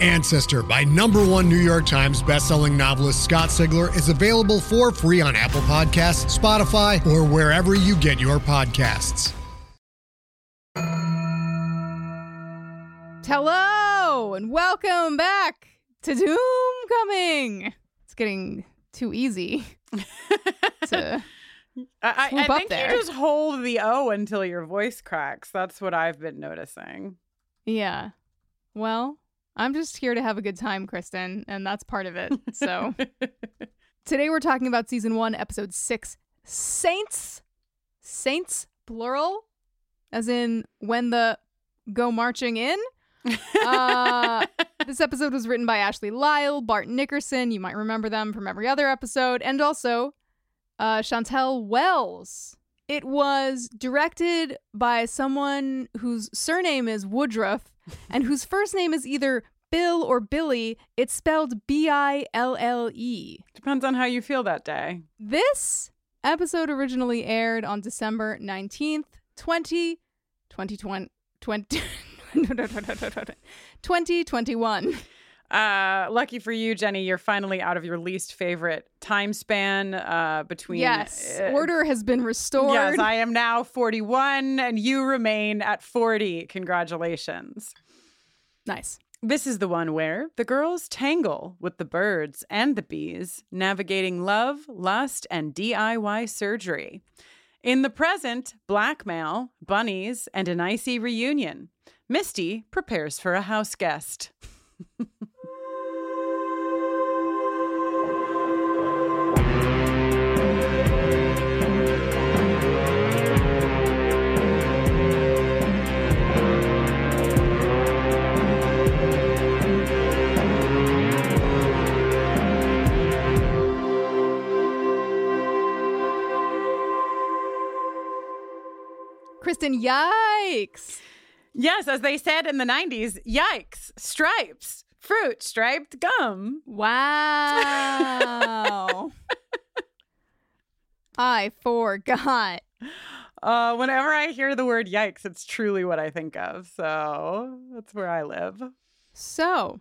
Ancestor by number one New York Times bestselling novelist Scott Sigler is available for free on Apple Podcasts, Spotify, or wherever you get your podcasts. Hello and welcome back to Doomcoming. It's getting too easy to I, I, I think there. you just hold the O until your voice cracks. That's what I've been noticing. Yeah. Well, I'm just here to have a good time, Kristin, and that's part of it. So today we're talking about season one, episode six Saints. Saints, plural, as in when the go marching in. Uh, this episode was written by Ashley Lyle, Bart Nickerson. You might remember them from every other episode, and also uh, Chantelle Wells. It was directed by someone whose surname is Woodruff and whose first name is either Bill or Billy. It's spelled B I L L E. Depends on how you feel that day. This episode originally aired on December 19th, 20, 2020, 20, 2021. Uh, lucky for you, Jenny, you're finally out of your least favorite time span uh, between. Yes, uh, order has been restored. Yes, I am now 41 and you remain at 40. Congratulations. nice. This is the one where the girls tangle with the birds and the bees, navigating love, lust, and DIY surgery. In the present, blackmail, bunnies, and an icy reunion. Misty prepares for a house guest. Kristin, yikes. Yes, as they said in the 90s, yikes, stripes, fruit, striped gum. Wow. I forgot. Uh, whenever I hear the word yikes, it's truly what I think of. So that's where I live. So,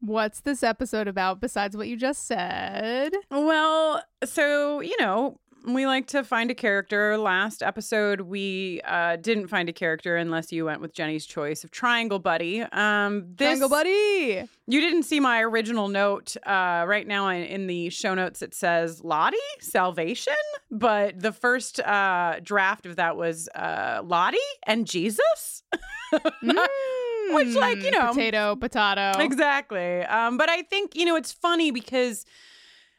what's this episode about besides what you just said? Well, so, you know, we like to find a character. Last episode, we uh, didn't find a character unless you went with Jenny's choice of Triangle Buddy. Um, this, Triangle Buddy. You didn't see my original note. Uh, right now in, in the show notes, it says Lottie, Salvation. But the first uh, draft of that was uh, Lottie and Jesus. Which, like, you Mm, know, potato, potato. Exactly. Um, but I think, you know, it's funny because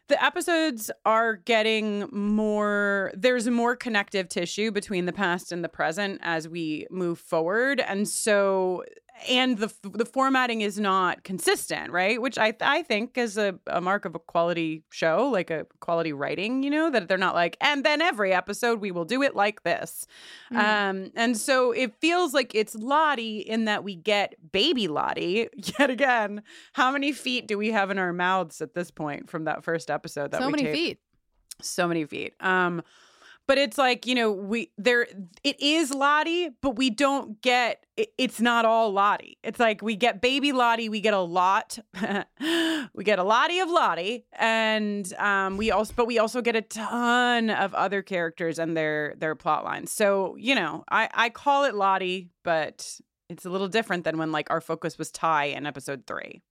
the episodes are getting more there's more connective tissue between the past and the present as we move forward. And so and the the formatting is not consistent, right? Which I I think is a, a mark of a quality show, like a quality writing. You know that they're not like, and then every episode we will do it like this. Mm. Um, and so it feels like it's Lottie in that we get baby Lottie yet again. How many feet do we have in our mouths at this point from that first episode? That so many taped? feet. So many feet. Um, but it's like you know we there it is lottie but we don't get it, it's not all lottie. It's like we get baby lottie we get a lot we get a lottie of lottie and um we also but we also get a ton of other characters and their their plot lines. So you know i i call it lottie but it's a little different than when like our focus was tai in episode three.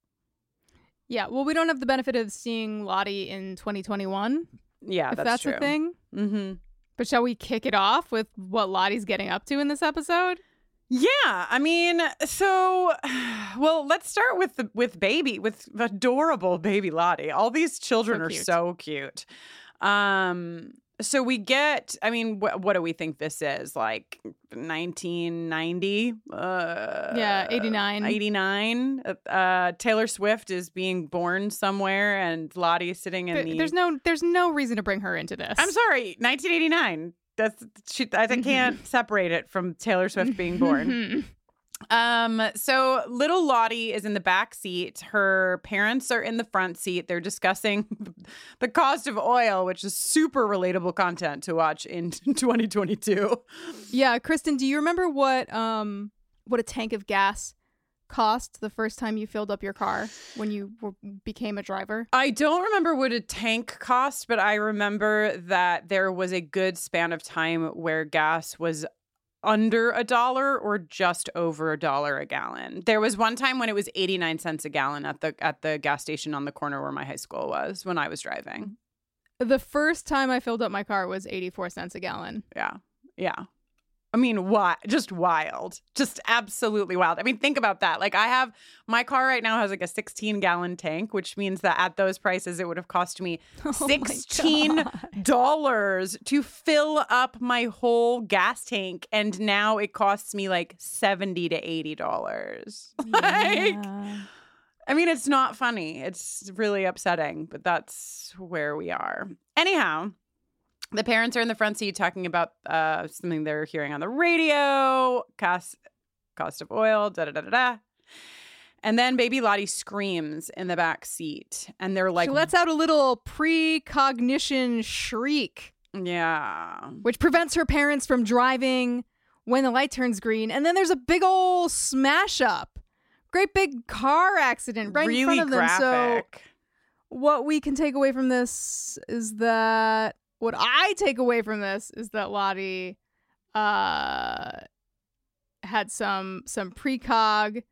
Yeah well we don't have the benefit of seeing lottie in 2021 yeah if that's, that's true. a thing. Mm-hmm but shall we kick it off with what Lottie's getting up to in this episode? Yeah, I mean, so well, let's start with the with baby with adorable baby Lottie. All these children so are so cute. Um so we get i mean wh- what do we think this is? Like 1990 uh, yeah 89 89 uh, uh, taylor swift is being born somewhere and lottie is sitting in there, the there's no there's no reason to bring her into this. I'm sorry 1989 that's she i can't separate it from taylor swift being born Um, so little Lottie is in the back seat. Her parents are in the front seat. They're discussing the cost of oil, which is super relatable content to watch in 2022. Yeah, Kristin, do you remember what um what a tank of gas cost the first time you filled up your car when you w- became a driver? I don't remember what a tank cost, but I remember that there was a good span of time where gas was under a dollar or just over a dollar a gallon. There was one time when it was 89 cents a gallon at the at the gas station on the corner where my high school was when I was driving. The first time I filled up my car was 84 cents a gallon. Yeah. Yeah. I mean, what? Just wild. Just absolutely wild. I mean, think about that. Like, I have my car right now has like a 16 gallon tank, which means that at those prices, it would have cost me $16 oh to fill up my whole gas tank. And now it costs me like 70 to $80. like. I mean, it's not funny. It's really upsetting, but that's where we are. Anyhow, the parents are in the front seat talking about uh, something they're hearing on the radio, cost cost of oil, da da da da da. And then baby Lottie screams in the back seat, and they're like, she lets out a little precognition shriek. Yeah, which prevents her parents from driving when the light turns green. And then there's a big old smash up, great big car accident right really in front of graphic. them. So, what we can take away from this is that what I take away from this is that Lottie uh had some some precog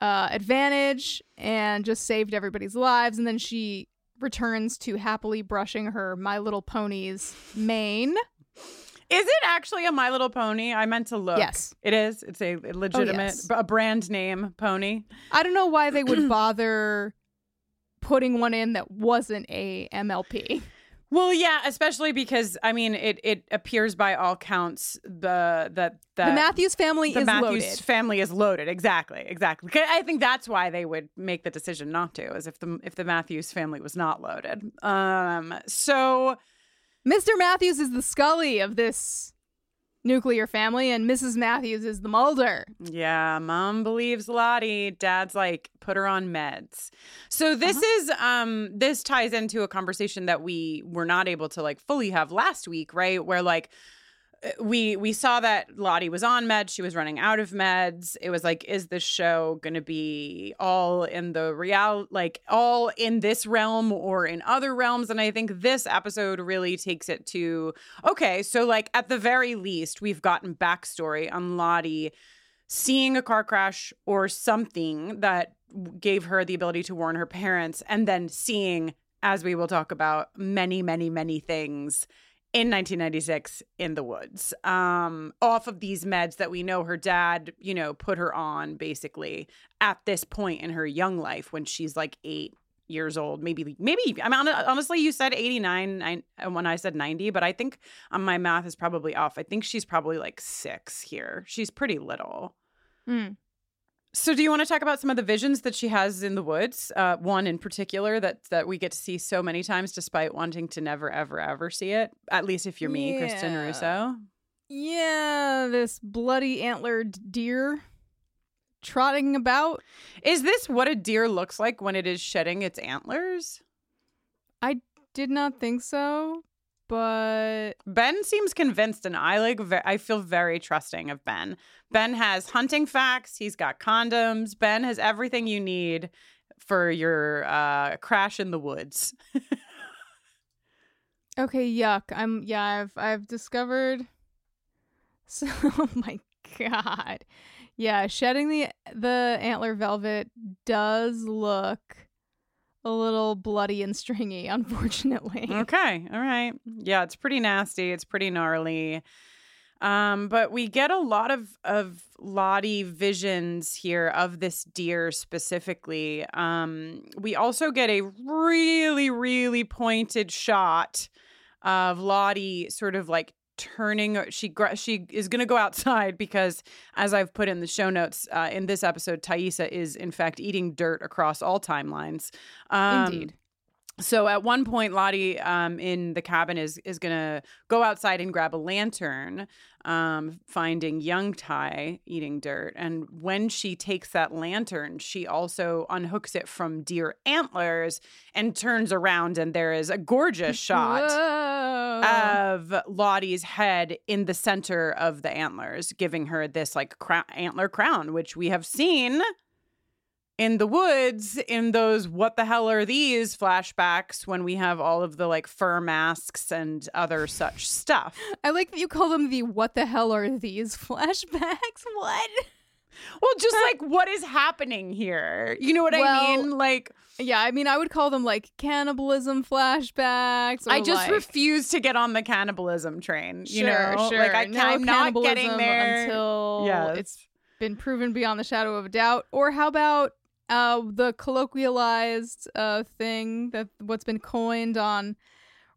uh advantage and just saved everybody's lives and then she returns to happily brushing her My Little Pony's mane. Is it actually a My Little Pony? I meant to look. Yes. It is. It's a legitimate oh, yes. a brand name pony. I don't know why they would bother putting one in that wasn't a MLP. Well, yeah, especially because I mean, it it appears by all counts the that the Matthews family is the is Matthews loaded. family is loaded. Exactly, exactly. I think that's why they would make the decision not to, as if the if the Matthews family was not loaded. Um, so Mr. Matthews is the Scully of this nuclear family, and Mrs. Matthews is the Mulder. Yeah, mom believes Lottie. Dad's like, put her on meds. So this uh-huh. is um this ties into a conversation that we were not able to like fully have last week, right? Where like we we saw that Lottie was on meds. She was running out of meds. It was like, is this show to be all in the real, like all in this realm or in other realms? And I think this episode really takes it to okay. So like at the very least, we've gotten backstory on Lottie seeing a car crash or something that gave her the ability to warn her parents, and then seeing, as we will talk about, many, many, many things in 1996 in the woods um, off of these meds that we know her dad you know put her on basically at this point in her young life when she's like eight years old, maybe maybe. I mean, honestly, you said 89 I, when I said 90, but I think um, my math is probably off. I think she's probably like six here. She's pretty little. Mm. So, do you want to talk about some of the visions that she has in the woods? Uh, one in particular that that we get to see so many times, despite wanting to never, ever, ever see it. At least if you're me, Kristin Russo. Yeah, this bloody antlered deer trotting about. Is this what a deer looks like when it is shedding its antlers? I did not think so, but Ben seems convinced, and I like. Ve- I feel very trusting of Ben. Ben has hunting facts. He's got condoms. Ben has everything you need for your uh, crash in the woods. okay, yuck. I'm yeah, I've I've discovered so oh my god. Yeah, shedding the the antler velvet does look a little bloody and stringy, unfortunately. Okay. All right. Yeah, it's pretty nasty. It's pretty gnarly. Um, but we get a lot of of Lottie visions here of this deer specifically. Um, we also get a really, really pointed shot of Lottie sort of like turning she she is going to go outside because as i've put in the show notes uh, in this episode taissa is in fact eating dirt across all timelines um, Indeed. So at one point, Lottie um, in the cabin is is gonna go outside and grab a lantern, um, finding young Tai eating dirt. And when she takes that lantern, she also unhooks it from deer antlers and turns around, and there is a gorgeous shot of Lottie's head in the center of the antlers, giving her this like cra- antler crown, which we have seen in the woods in those what the hell are these flashbacks when we have all of the like fur masks and other such stuff. I like that you call them the what the hell are these flashbacks? What? Well, just like what is happening here? You know what I mean? Like Yeah, I mean I would call them like cannibalism flashbacks. Or I just like, refuse to get on the cannibalism train. You sure, know, sure. like I, no I'm not getting there until Yes. it's been proven beyond the shadow of a doubt. Or how about uh, the colloquialized uh, thing that what's been coined on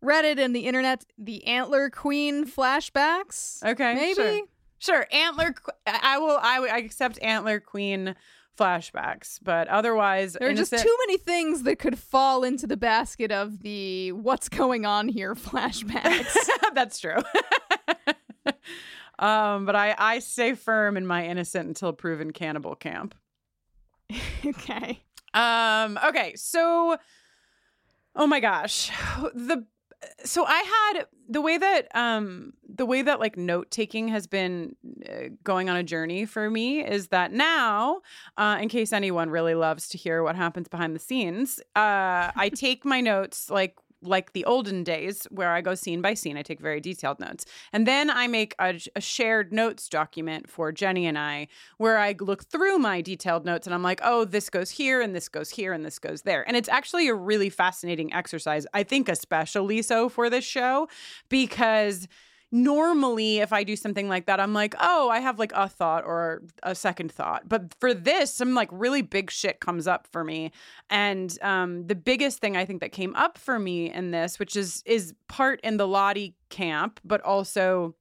Reddit and the internet, the antler queen flashbacks? Okay, maybe. sure. Sure, antler. I will. I, would- I accept antler queen flashbacks, but otherwise, There are just too many things that could fall into the basket of the what's going on here flashbacks. That's true. um, but I I stay firm in my innocent until proven cannibal camp. okay. Um, okay, so oh my gosh. The so I had the way that um the way that like note taking has been uh, going on a journey for me is that now uh in case anyone really loves to hear what happens behind the scenes uh I take my notes like like the olden days where I go scene by scene I take very detailed notes and then I make a, a shared notes document for Jenny and I where I look through my detailed notes and I'm like, oh, this goes here and this goes here and this goes there. And it's actually a really fascinating exercise, I think, especially so for this show, because normally if I do something like that, I'm like, oh, I have like a thought or a second thought. But for this, some like really big shit comes up for me. And um, the biggest thing I think that came up for me in this, which is is part in the Lottie camp, but also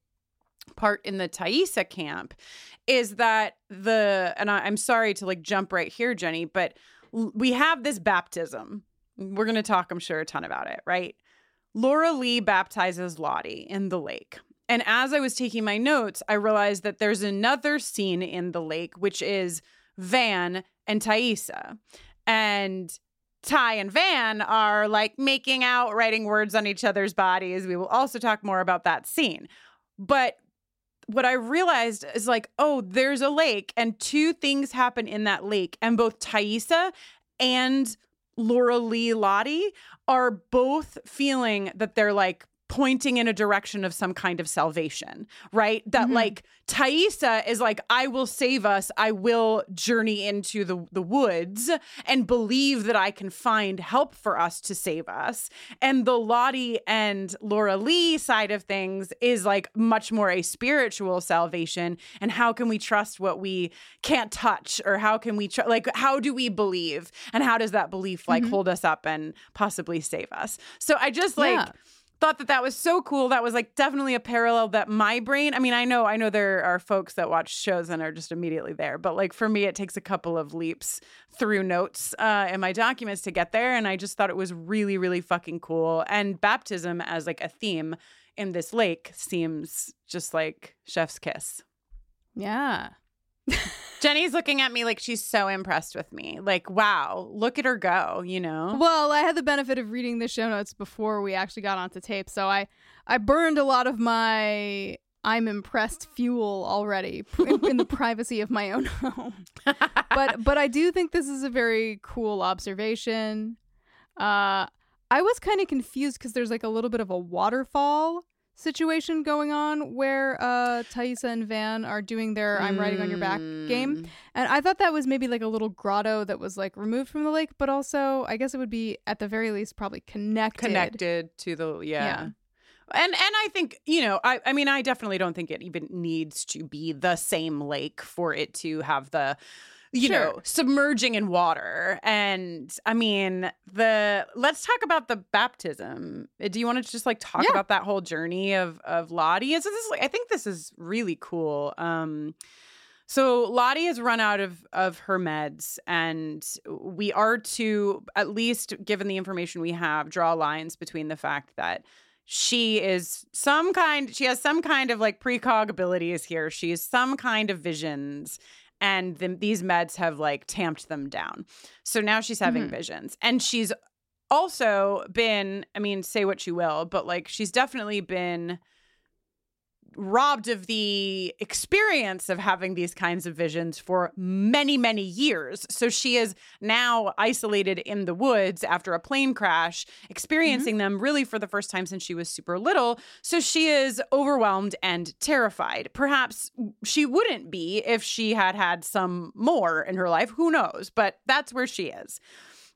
part in the Taissa camp is that the and I, I'm sorry to like jump right here, Jenny, but we have this baptism. We're gonna talk, I'm sure, a ton about it, right? Laura Lee baptizes Lottie in the lake. And as I was taking my notes, I realized that there's another scene in the lake, which is Van and Taissa. And Tai and Van are like making out, writing words on each other's bodies. We will also talk more about that scene. But what I realized is like, oh, there's a lake, and two things happen in that lake, and both Taissa and Laura Lee Lottie are both feeling that they're like pointing in a direction of some kind of salvation, right? That Mhm. like Taissa is like, I will save us. I will journey into the, the woods and believe that I can find help for us to save us. And the Lottie and Laura Lee side of things is like much more a spiritual salvation. And how can we trust what we can't touch? Or how can we, tr- like, how do we believe? And how does that belief like Mhm. hold us up and possibly save us? So I just like, Yeah. Thought that that was so cool. That was like definitely a parallel that my brain i mean i know i know there are folks that watch shows and are just immediately there but like for me it takes a couple of leaps through notes uh, in my documents to get there and i just thought it was really really fucking cool. And baptism as like a theme in this lake seems just like chef's kiss. Yeah. jenny's looking at me like she's so impressed with me like wow look at her go you know Well, I had the benefit of reading the show notes before we actually got onto tape, so I I burned a lot of my I'm impressed fuel already in, in the privacy of my own home. But but I do think this is a very cool observation. Uh I was kind of confused because there's like a little bit of a waterfall situation going on where uh Taissa and Van are doing their I'm riding on your back game. Mm. And I thought that was maybe like a little grotto that was like removed from the lake, but also I guess it would be at the very least probably connected. connected to the yeah. Yeah. And and I think, you know, I I mean I definitely don't think it even needs to be the same lake for it to have the you Sure. know, submerging in water. And I mean, the let's talk about the baptism. Uh, Do you want to just like talk Yeah. about that whole journey of of Lottie? And so this is like I think this is really cool. Um so Lottie has run out of of her meds, and we are to at least, given the information we have, draw lines between the fact that she is some kind, she has some kind of like precog abilities here. She has some kind of visions, and the, these meds have like tamped them down. So now she's having Mhm. visions, and she's also been, I mean, say what you will, but like she's definitely been robbed of the experience of having these kinds of visions for many, many years. So she is now isolated in the woods after a plane crash, experiencing mm-hmm. them really for the first time since she was super little. So she is overwhelmed and terrified. Perhaps she wouldn't be if she had had some more in her life. Who knows? But that's where she is.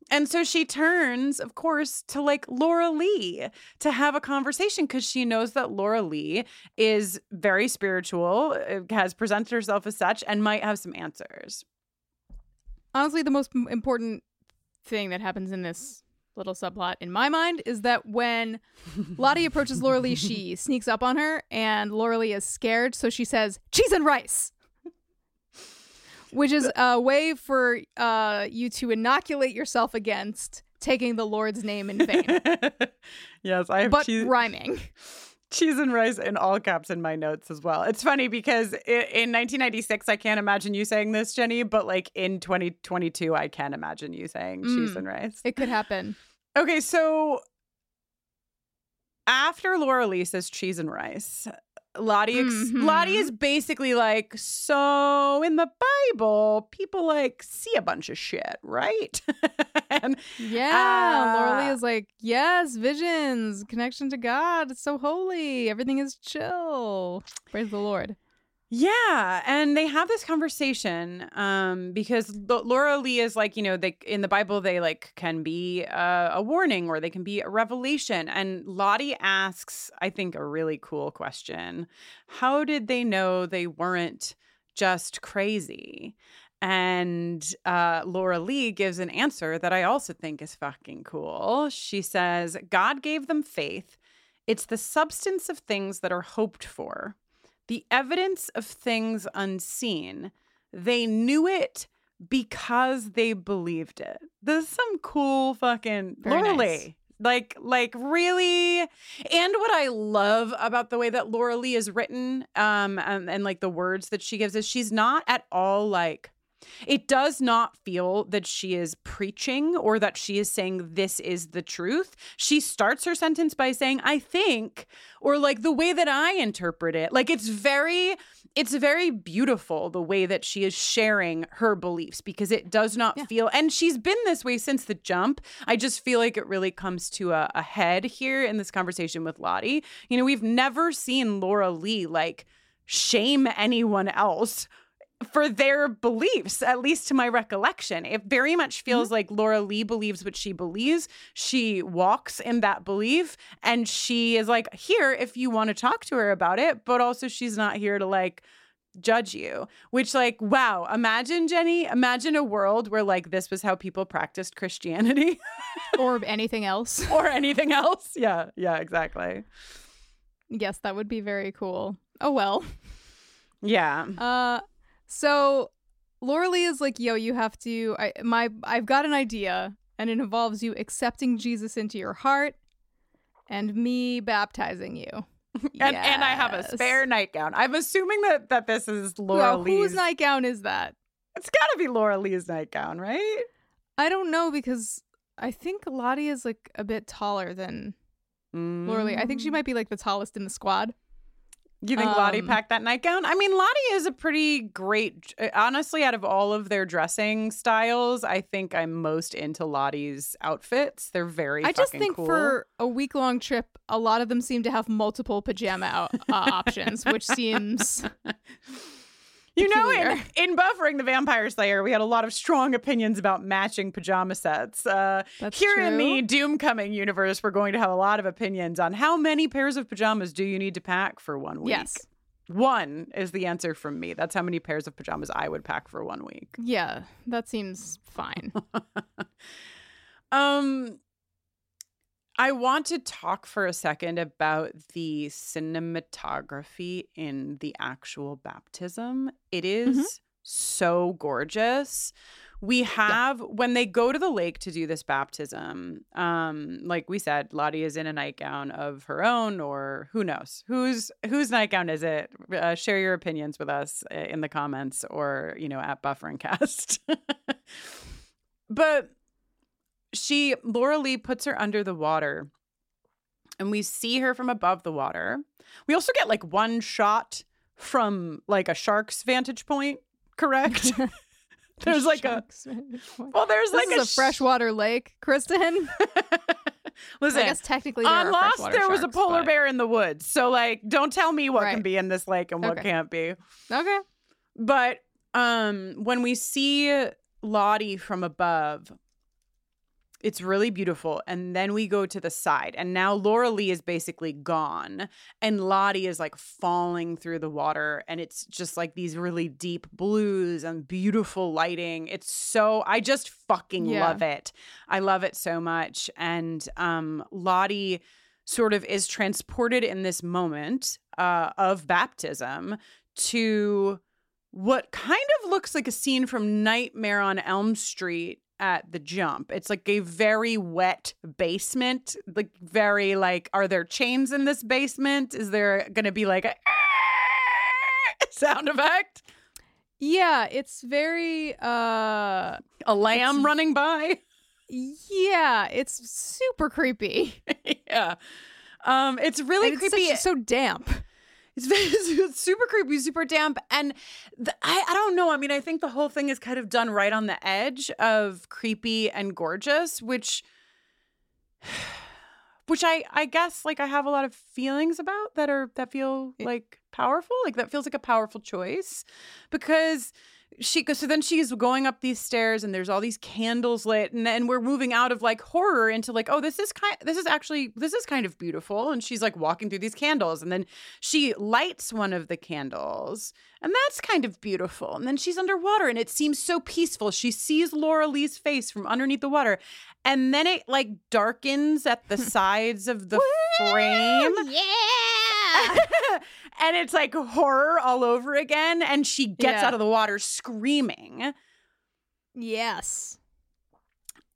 And so she turns, of course, to like Laura Lee to have a conversation because she knows that Laura Lee is very spiritual, uh, has presented herself as such, and might have some answers. Honestly, the most important thing that happens in this little subplot in my mind is that when Lottie approaches Laura Lee, she sneaks up on her, and Laura Lee is scared, so she says, cheese and rice. Which is a way for uh, you to inoculate yourself against taking the Lord's name in vain, yes, I have but cheese, rhyming. cheese and rice in all caps in my notes as well. It's funny because in 1996, I can't imagine you saying this, Jenny, but like in 2022, I can imagine you saying cheese Mm. and rice. It could happen. Okay, so after Laura Lee says cheese and rice, Lottie ex- Mhm. Lottie is basically like, so in the Bible, people like see a bunch of shit, right? and Yeah, Lee Ah. is like, yes, visions, connection to God. It's so holy. Everything is chill. Praise the Lord. Yeah, and they have this conversation um, because Laura Lee is like, you know, they in the Bible they like can be uh, a warning or they can be a revelation. And Lottie asks, I think, a really cool question: How did they know they weren't just crazy? And uh, Laura Lee gives an answer that I also think is fucking cool. She says, God gave them faith. It's the substance of things that are hoped for the evidence of things unseen. They knew it because they believed it. This is some cool fucking Very Laura nice. Lee. Like, like really. And what I love about the way that Laura Lee is written, um, and, and like the words that she gives is she's not at all like it does not feel that she is preaching or that she is saying this is the truth. She starts her sentence by saying, I think, or like the way that I interpret it. Like it's very it's very beautiful the way that she is sharing her beliefs because it does not Yeah. feel and she's been this way since the jump i just feel like it really comes to a, a head here in this conversation with lottie you know we've never seen laura lee like shame anyone else for their beliefs, at least to my recollection. It very much feels like Laura Lee believes what she believes. She walks in that belief and she is like here if you want to talk to her about it, but also she's not here to like judge you. Which like wow, imagine Jenny, imagine a world where like this was how people practiced Christianity or anything else. or anything else. Yeah, yeah, exactly. Yes, that would be very cool. Oh well. Yeah. Uh so Laura Lee is like, yo, you have to I my I've got an idea and it involves you accepting Jesus into your heart and me baptizing you. And and I have a spare nightgown. I'm assuming that that this is Laura Well, Lee's whose nightgown is that? It's got to be Laura Lee's nightgown, right? I don't know because I think Lottie is like a bit taller than Laura Lee. I think she mm. might be like the tallest in the squad. You think Lottie um, packed that nightgown? I mean, Lottie is a pretty great. uh, Honestly, out of all of their dressing styles, I think I'm most into Lottie's outfits. They're very. I just think cool. for a week long trip, a lot of them seem to have multiple pajama uh, options, which seems you know, in, in buffering the Vampire Slayer, we had a lot of strong opinions about matching pajama sets. Uh, here in true. the Doomcoming universe, we're going to have a lot of opinions on how many pairs of pajamas do you need to pack for one week. yes, One is the answer from me. That's how many pairs of pajamas I would pack for one week. yeah, that seems fine. Um I want to talk for a second about the cinematography in the actual baptism. It is so gorgeous. We have when they go to the lake to do this baptism, um, like we said, Lottie is in a nightgown of her own, or who knows whose whose nightgown is it? Uh, share your opinions with us uh, in the comments, or you know at Buffering Cast. but she Laura Lee puts her under the water and we see her from above the water. We also get like one shot from like a shark's vantage point, correct? there's like a Sharks well, there's This like is a freshwater lake, Kristin. Listen, I guess technically there on Lost there was a polar but- bear in the woods. So like don't tell me what can be in this lake and what Okay. can't be. Okay. But um when we see Lottie from above, it's really beautiful. And then we go to the side. And now Laura Lee is basically gone. And Lottie is like falling through the water. And it's just like these really deep blues and beautiful lighting. It's so I just fucking Yeah. love it. I love it so much. And um Lottie sort of is transported in this moment uh, of baptism to what kind of looks like a scene from Nightmare on Elm Street at the jump. It's like a very wet basement, like very like are there chains in this basement? Is there going to be like a sound effect? Yeah, it's very uh A lamb running by? yeah, it's super creepy. yeah. Um it's really And it's creepy. such- so damp. It's, it's super creepy, super damp, and the, I I don't know. I mean, I think the whole thing is kind of done right on the edge of creepy and gorgeous, which, which I I guess like I have a lot of feelings about that are that feel like powerful, like that feels like a powerful choice, because she goes so then she's going up these stairs and there's all these candles lit and then we're moving out of like horror into like oh this is kind this is actually this is kind of beautiful. And she's like walking through these candles and then she lights one of the candles and that's kind of beautiful. And then she's underwater and it seems so peaceful. She sees Laura Lee's face from underneath the water and then it like darkens at the sides of the frame. Yeah. and it's like horror all over again and she gets Yeah. out of the water screaming yes.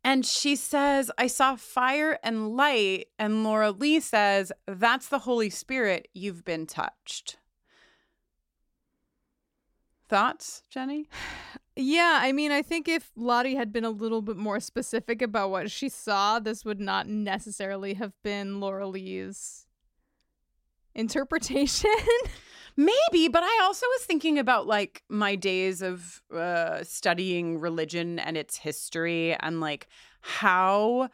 and she says i saw fire and light and laura lee says that's the holy spirit you've been touched thoughts jenny Yeah, I mean, I think if Lottie had been a little bit more specific about what she saw, this would not necessarily have been Laura Lee's interpretation. Maybe, but I also was thinking about like my days of uh, studying religion and its history and like how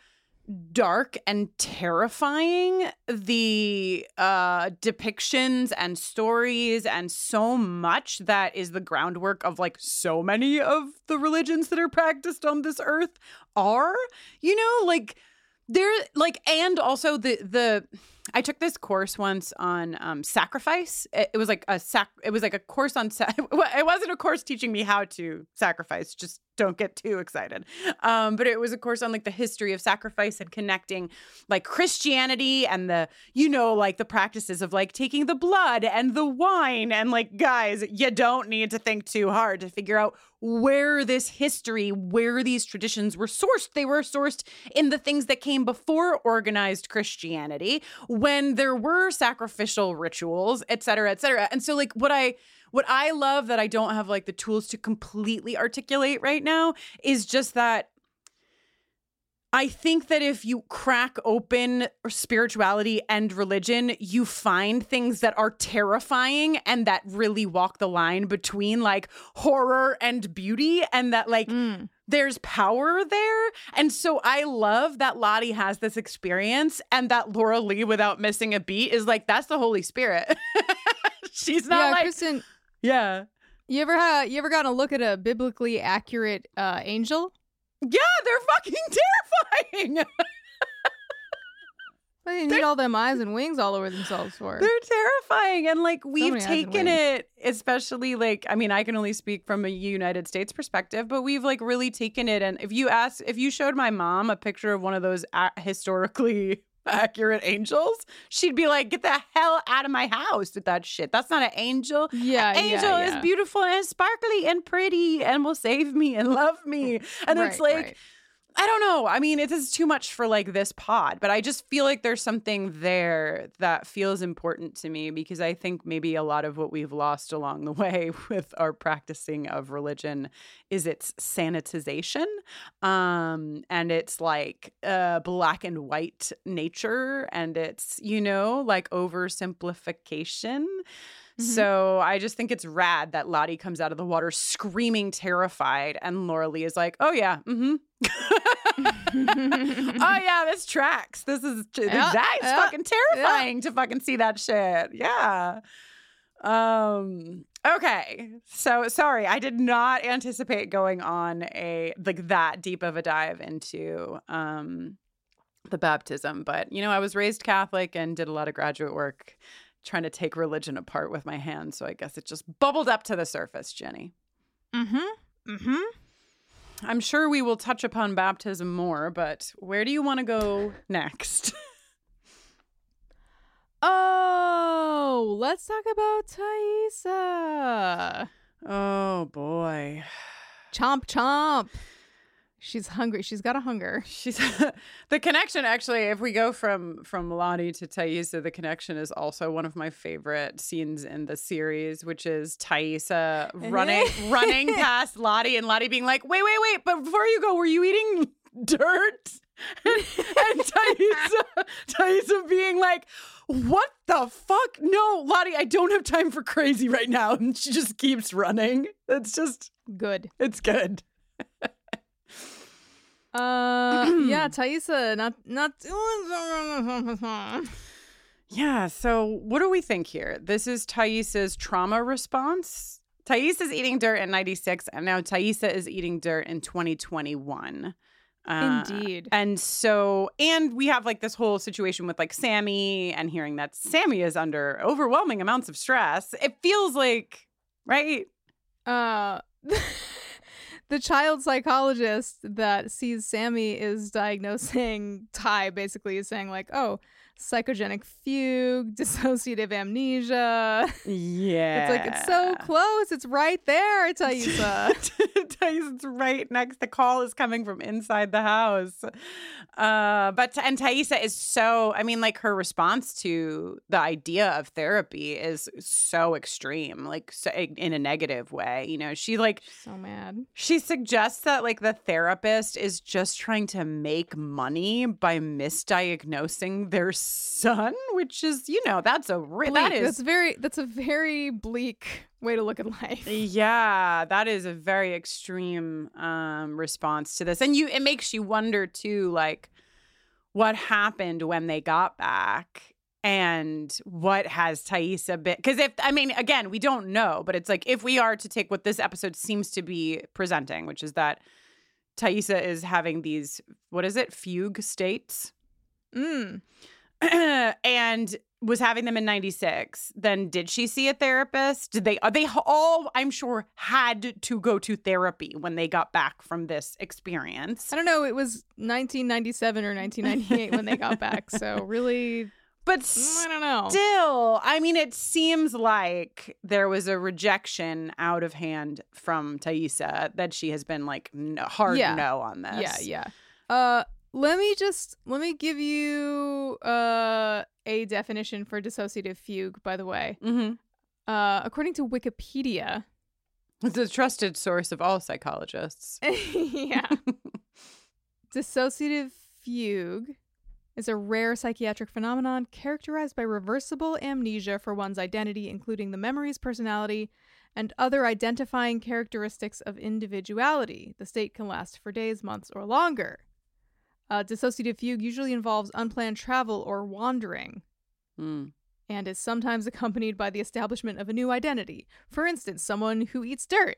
dark and terrifying the uh depictions and stories and so much that is the groundwork of like so many of the religions that are practiced on this earth are you know like they're like and also the the I took this course once on um, sacrifice. It, it, was like a sac. It was like a course on. Sa- it wasn't a course teaching me how to sacrifice. Just don't get too excited. Um, but it was a course on like the history of sacrifice and connecting like Christianity and the you know like the practices of like taking the blood and the wine and like guys, you don't need to think too hard to figure out where this history, where these traditions were sourced. They were sourced in the things that came before organized Christianity when there were sacrificial rituals, et cetera, et cetera. And so, like, what I what I love that I don't have like the tools to completely articulate right now is just that I think that if you crack open spirituality and religion, you find things that are terrifying and that really walk the line between like horror and beauty and that like mm. there's power there. And so I love that Lottie has this experience and that Laura Lee without missing a beat is like that's the Holy Spirit. She's not yeah, like Kristin, Yeah. You ever had you ever gotten a look at a biblically accurate uh, angel? Yeah, they're fucking terrifying. They need all them eyes and wings all over themselves for. They're terrifying. And like we've so taken it, especially like, I mean, I can only speak from a United States perspective, but we've like really taken it. And if you ask, if you showed my mom a picture of one of those historically accurate angels, she'd be like, "Get the hell out of my house with that shit. That's not an angel. Yeah, an angel yeah, yeah. is beautiful and sparkly and pretty and will save me and love me." And right, it's like. right. I don't know. I mean, it is too much for like this pod, but I just feel like there's something there that feels important to me because I think maybe a lot of what we've lost along the way with our practicing of religion is its sanitization um, and it's like uh, black and white nature and it's, you know, like oversimplification. Mm-hmm. So I just think it's rad that Lottie comes out of the water screaming terrified, and Laura Lee is like, "Oh yeah, mm-hmm." oh yeah, this tracks. This is yeah, that is yeah, fucking terrifying yeah. to fucking see that shit. Yeah. Um. Okay. So sorry, I did not anticipate going on a like that deep of a dive into um the baptism, but you know, I was raised Catholic and did a lot of graduate work trying to take religion apart with my hands. So I guess it just bubbled up to the surface, Jenny. Mm-hmm. Mm-hmm. I'm sure we will touch upon baptism more, but where do you want to go next? oh, let's talk about Taissa. Oh boy. Chomp chomp. She's hungry. She's got a hunger. She's the connection. Actually, if we go from from Lottie to Taissa, the connection is also one of my favorite scenes in the series, which is Taissa running running past Lottie and Lottie being like, "Wait, wait, wait! But before you go, were you eating dirt?" and, and Taissa, Taissa being like, "What the fuck? No, Lottie, I don't have time for crazy right now." And she just keeps running. It's just good. It's good. Uh, yeah, Taissa, not not doing. yeah. So, what do we think here? This is Taissa's trauma response. Taissa is eating dirt in '96, and now Taissa is eating dirt in 2021. Uh, Indeed. And so, and we have like this whole situation with like Sammy and hearing that Sammy is under overwhelming amounts of stress. It feels like, right? Uh, the child psychologist that sees Sammy is diagnosing Tai, basically is saying like, "Oh, psychogenic fugue, dissociative amnesia. Yeah. It's like it's so close. It's right there, Taissa. Taissa, it's right next. The call is coming from inside the house. Uh, but and Taissa is so. I mean, like her response to the idea of therapy is so extreme, like so, in a negative way. You know, she like so mad. She suggests that like the therapist is just trying to make money by misdiagnosing their son, which is, you know, that's a re- that is That's very. That's a very bleak way to look at life. yeah, that is a very extreme um response to this. And you it makes you wonder too like what happened when they got back and what has Taissa been because if I mean again, we don't know, but it's like if we are to take what this episode seems to be presenting, which is that Taissa is having these what is it, fugue states? Mm. and was having them in 96 then did she see a therapist did they they all i'm sure had to go to therapy when they got back from this experience I don't know. It was 1997 or 1998 when they got back. So really, but mm, I don't know. still i mean it seems like there was a rejection out of hand from Taissa that she has been like hard Yeah. no on this Yeah, yeah. Uh, let me just let me give you uh a definition for dissociative fugue. By the way, mm-hmm. uh, according to Wikipedia, it's a trusted source of all psychologists yeah, dissociative fugue is a rare psychiatric phenomenon characterized by reversible amnesia for one's identity, including the memories, personality, and other identifying characteristics of individuality. The state can last for days, months, or longer. Uh, dissociative fugue usually involves unplanned travel or wandering Hmm. and is sometimes accompanied by the establishment of a new identity. For instance, someone who eats dirt.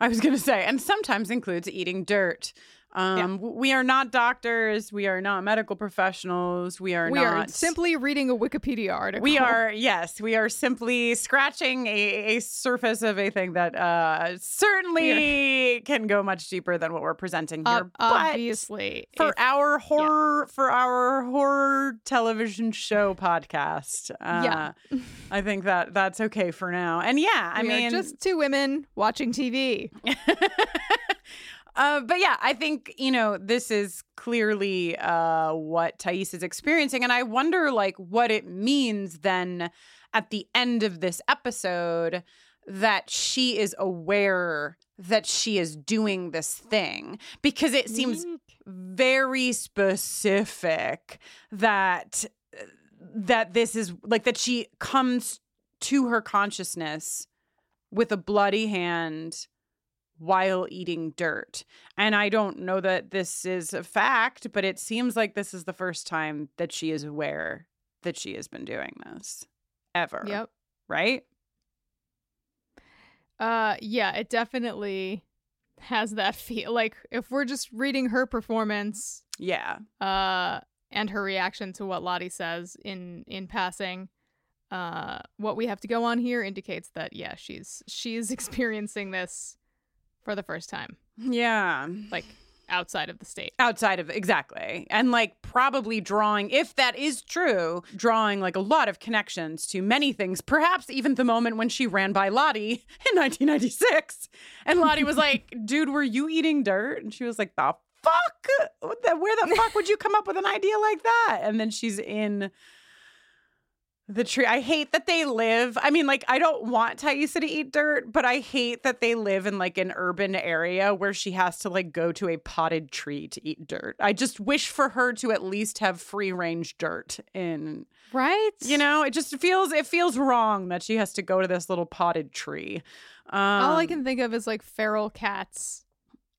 I was going to say, and sometimes includes eating dirt. Um, w- We are not doctors. We are not medical professionals. We are we not. are simply reading a Wikipedia article. We are, yes, we are simply scratching a, a surface of a thing that uh, certainly can go much deeper than what we're presenting here. Ob- obviously but for if- our horror, for our horror television show podcast, uh, Yeah. I think that that's okay for now. And yeah, I we mean, just two women watching TV. uh, but yeah, I think you know this is clearly uh, what Thais is experiencing, and I wonder like what it means then at the end of this episode that she is aware that she is doing this thing because it seems very specific that that this is like that she comes to her consciousness with a bloody hand while eating dirt. And I don't know that this is a fact, but it seems like this is the first time that she is aware that she has been doing this ever. Yep. Right? Uh yeah, it definitely has that feel like if we're just reading her performance Yeah. uh and her reaction to what Lottie says in in passing uh what we have to go on here indicates that yeah, she's she's experiencing this for the first time. Yeah. like outside of the state. outside of exactly. And like probably drawing if that is true drawing like a lot of connections to many things. Perhaps even the moment when she ran by lottie in 1996 and lottie was like dude were you eating dirt? And she was like the fuck? Where the fuck would you come up with an idea like that? And then she's in the tree. I hate that they live. I mean, like, I don't want Taissa to eat dirt, but I hate that they live in like an urban area where she has to like go to a potted tree to eat dirt. I just wish for her to at least have free range dirt in, Right? you know, it just feels, it feels wrong that she has to go to this little potted tree. Um, All I can think of is like feral cats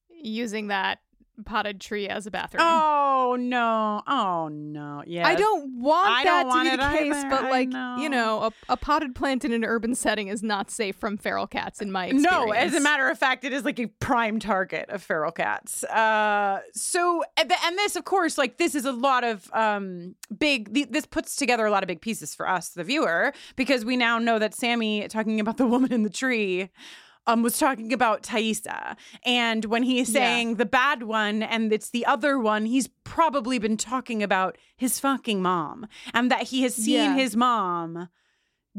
using that potted tree as a bathroom. Oh, no. Oh, no. Yeah. I don't want I that don't want to be the case, either. but like know. you know, a, a potted plant in an urban setting is not safe from feral cats, in my experience. No, as a matter of fact, it is like a prime target of feral cats. Uh, so, and this, of course, like this is a lot of um, big. th- this puts together a lot of big pieces for us, the viewer, because we now know that Sammy talking about the woman in the tree. Um, was talking about Taissa. And when he is Yeah. saying the bad one and it's the other one, he's probably been talking about his fucking mom and that he has seen Yeah. his mom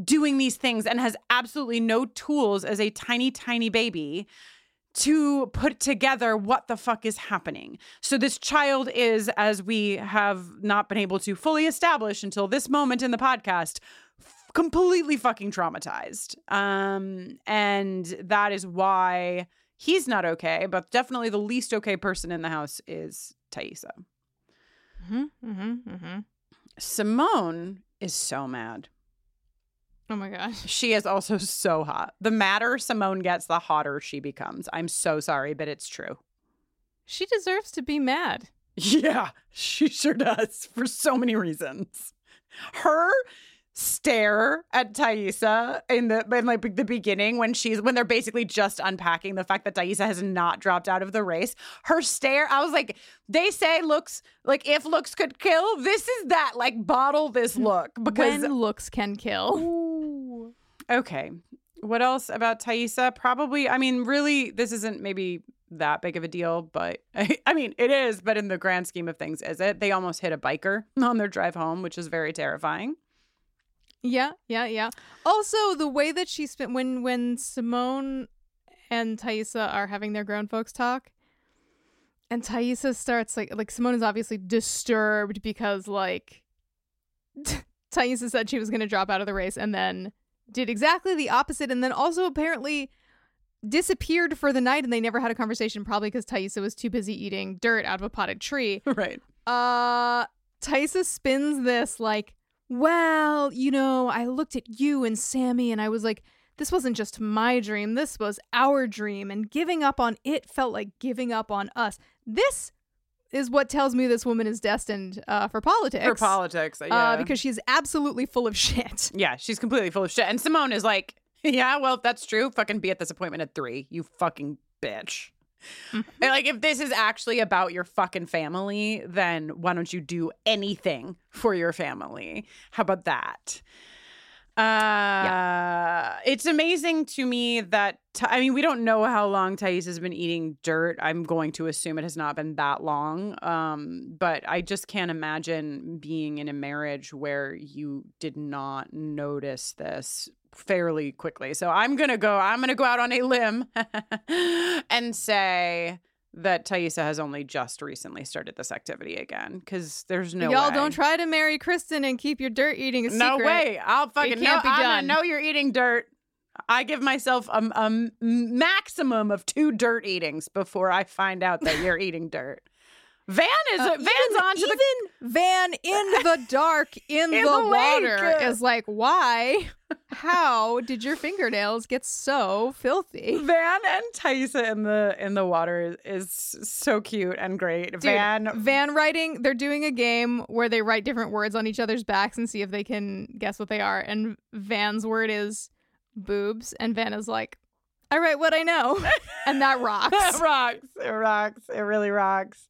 doing these things and has absolutely no tools as a tiny, tiny baby to put together what the fuck is happening. So this child is, as we have not been able to fully establish until this moment in the podcast, completely fucking traumatized. Um, and that is why He's not okay, but definitely the least okay person in the house is Taissa. Mm-hmm, mm-hmm, mm-hmm. Simone is so mad. Oh my gosh. She is also so hot. The madder Simone gets, the hotter she becomes. I'm so sorry, but it's true. She deserves to be mad. Yeah, she sure does for so many reasons. Her stare at Taissa in the in like the beginning when she's when they're basically just unpacking the fact that Taissa has not dropped out of the race. Her stare, I was like, they say looks like if looks could kill, this is that like bottle this look because when looks can kill. Ooh. Okay. What else about Taissa? Probably, I mean, really, this isn't maybe that big of a deal, but I mean, it is, but in the grand scheme of things, is it? They almost hit a biker on their drive home, which is very terrifying. Yeah, yeah, yeah. Also, the way that she spent when when Simone and Taissa are having their grown folks talk, and Taissa starts like like Simone is obviously disturbed because like Taissa said she was going to drop out of the race and then did exactly the opposite, and then also apparently disappeared for the night, and they never had a conversation, probably because Taissa was too busy eating dirt out of a potted tree. Right. Uh, Taissa spins this like well, you know, I looked at you and Sammy and I was like, this wasn't just my dream, this was our dream. And giving up on it felt like giving up on us. This is what tells me this woman is destined uh, for politics. For politics, yeah. Uh, because she's absolutely full of shit. Yeah, she's completely full of shit. And Simone is like, yeah, well, if that's true, fucking be at this appointment at three, you fucking bitch. Mm-hmm. Like, if this is actually about your fucking family, then why don't you do anything for your family? How about that? Uh, yeah. It's amazing to me that, I mean, we don't know how long Thais has been eating dirt. I'm going to assume it has not been that long. Um, but I just can't imagine being in a marriage where you did not notice this fairly quickly. So I'm to go, I'm to go out on a limb and say that Taissa has only just recently started this activity again because there's no y'all way. don't try to marry Kristin and keep your dirt eating a no secret. No way. I'll fucking It can't know. be I done. know you're eating dirt. I give myself a maximum of two dirt eatings before I find out that you're eating dirt. Van is Uh, Van's even, on to the even Van in the dark in, In the, the water is like, why? How did your fingernails get so filthy? Van and Taissa in the in the water is so cute and great. Dude, Van Van writing, they're doing a game where they write different words on each other's backs and see if they can guess what they are. And Van's word is boobs, and Van is like, I write what I know. and that rocks. rocks. It rocks. It really rocks.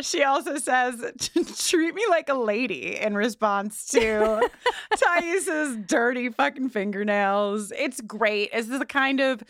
She also says, treat me like a lady in response to Taissa's dirty fucking fingernails. It's great. This is the kind of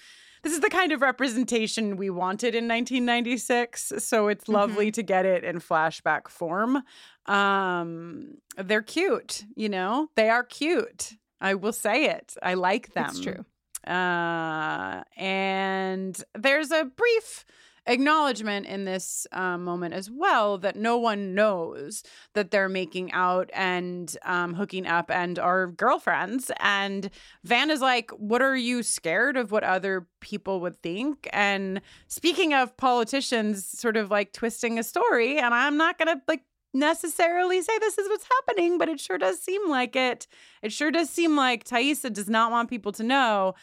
this is the kind of representation we wanted in 1996. So it's lovely to get it in flashback form. Um, they're cute, you know, they are cute. I will say it. I like them. It's true. Uh, and there's a brief acknowledgement in this um, moment as well that no one knows that they're making out and um, hooking up and are girlfriends. And Van is like, What are you scared of what other people would think? And speaking of politicians sort of like twisting a story, and I'm not going to like necessarily say this is what's happening, but it sure does seem like it. It sure does seem like Taissa does not want people to know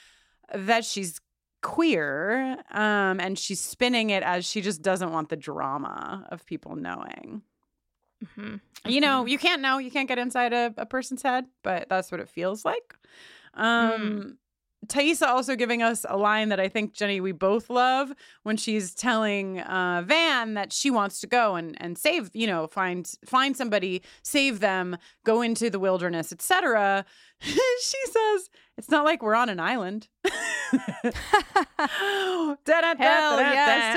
that she's queer um, and she's spinning it as she just doesn't want the drama of people knowing. Mhm. You know, you can't know, you can't get inside a, a person's head, but that's what it feels like. Um, Taissa also giving us a line that I think Jenny we both love when she's telling uh, Van that she wants to go and and save you know find find somebody save them go into the wilderness etc. she says it's not like we're on an island. Hell yes,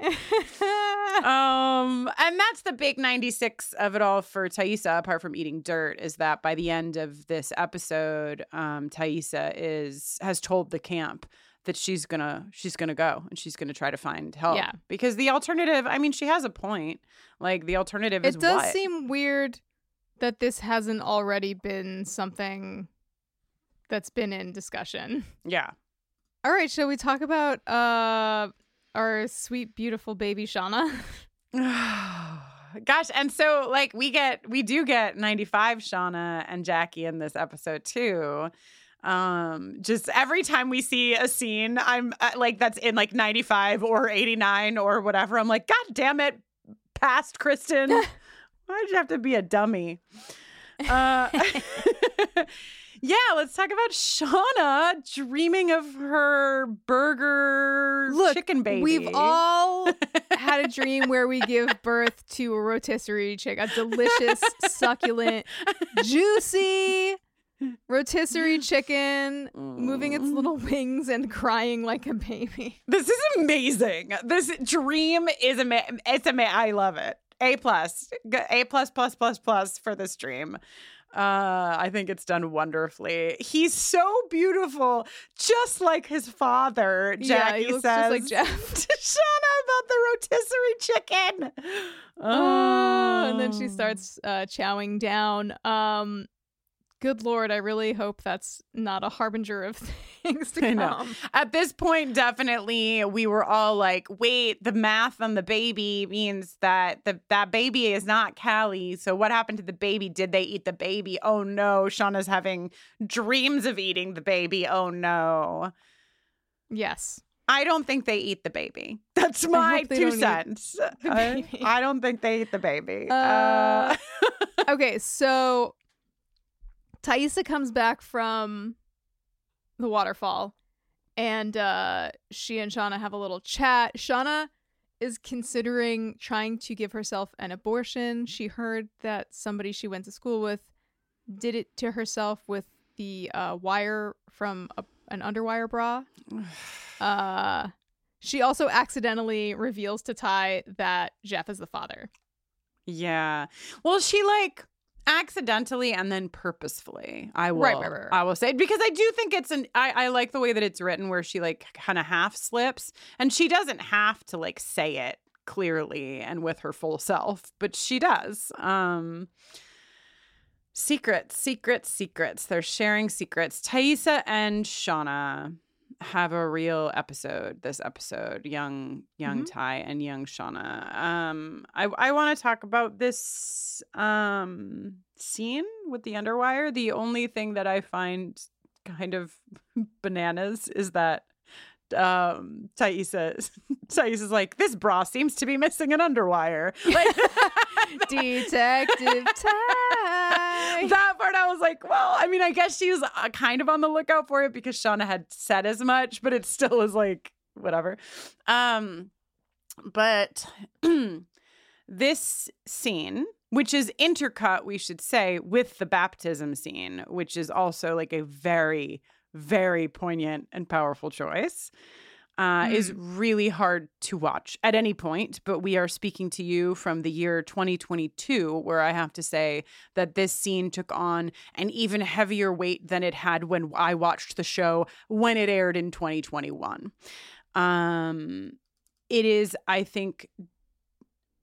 um, and that's the big 96 of it all for Taissa, apart from eating dirt, is that by the end of this episode, um, Taissa is has told the camp that she's gonna she's gonna go and she's gonna try to find help. Yeah. Because the alternative, I mean, she has a point. Like the alternative is it does what? seem weird that this hasn't already been something that's been in discussion. Yeah. All right, shall we talk about uh our sweet, beautiful baby Shauna? Gosh, and so like we get we do get 95 Shauna and Jackie in this episode too. Um just every time we see a scene I'm uh, like that's in like 95 or 89 or whatever I'm like god damn it past Kristin. Why'd you have to be a dummy? Uh Yeah, let's talk about Shauna dreaming of her burger Look, chicken baby. We've all had a dream where we give birth to a rotisserie chicken, a delicious, succulent, juicy rotisserie chicken moving its little wings and crying like a baby. This is amazing. This dream is amazing. It's amazing. I love it. A plus, A plus plus plus plus for this dream. Uh, I think it's done wonderfully. He's so beautiful, just like his father. Yeah, Jackie he says just like Jeff. to Shauna about the rotisserie chicken. Oh, and then she Oh. starts uh, chowing down. Um, good lord, I really hope that's not a harbinger of things to come. At this point, definitely, we were all like, "Wait, the math on the baby means that the that baby is not Callie. So what happened to the baby? Did they eat the baby? Oh no, Shauna's having dreams of eating the baby. Oh no." Yes. I don't think they eat the baby. That's my two cents. I- I, don't think they eat the baby. Uh, Uh, okay, so Taissa comes back from the waterfall and uh she and Shauna have a little chat. Shauna is considering trying to give herself an abortion. She heard that somebody she went to school with did it to herself with the uh, wire from a, an underwire bra. Uh she also accidentally reveals to Tai that Jeff is the father. Yeah. Well, she like accidentally and then purposefully. I will. Right, right, right. I will say because I do think it's an. I, I like the way that it's written, where she like kind of half slips, and she doesn't have to like say it clearly and with her full self, but she does. Um. Secrets, secrets, secrets. They're sharing secrets. Taissa and Shauna have a real episode this episode young young Mhm. tai and young shauna um i i want to talk about this um scene with the underwire the only thing that i find kind of bananas is that um Taissa Taissa's like this bra seems to be missing an underwire like Detective Tai. that part I was like, well, I mean, I guess she was uh, kind of on the lookout for it because Shauna had said as much, but it still is like whatever. Um, but this scene, which is intercut, we should say, with the baptism scene, which is also like a very, very poignant and powerful choice. Uh, is really hard to watch at any point, but we are speaking to you from the year 2022, where I have to say that this scene took on an even heavier weight than it had when I watched the show when it aired in 2021. Um, it is, I think,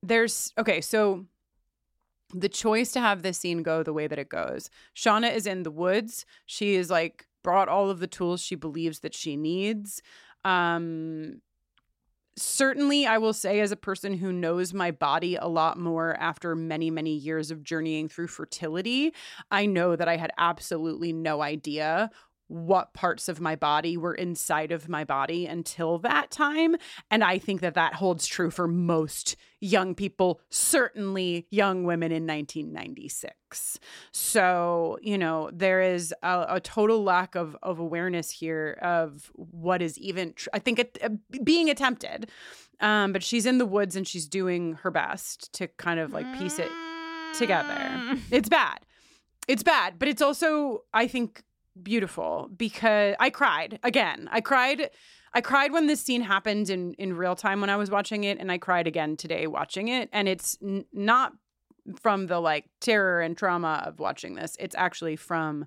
there's okay, so the choice to have this scene go the way that it goes. Shauna is in the woods. She is like brought all of the tools she believes that she needs. Um certainly I will say as a person who knows my body a lot more after many many years of journeying through fertility, I know that I had absolutely no idea what parts of my body were inside of my body until that time and I think that that holds true for most young people, certainly young women in 1996. So, you know, there is a, a total lack of, of awareness here of what is even, tr- I think, it, uh, being attempted. Um, but she's in the woods and she's doing her best to kind of like piece it together. Mm. It's bad. It's bad, but it's also, I think, beautiful because I cried again. I cried. I cried when this scene happened in in real time when I was watching it, and I cried again today watching it. And it's n- not from the like terror and trauma of watching this. It's actually from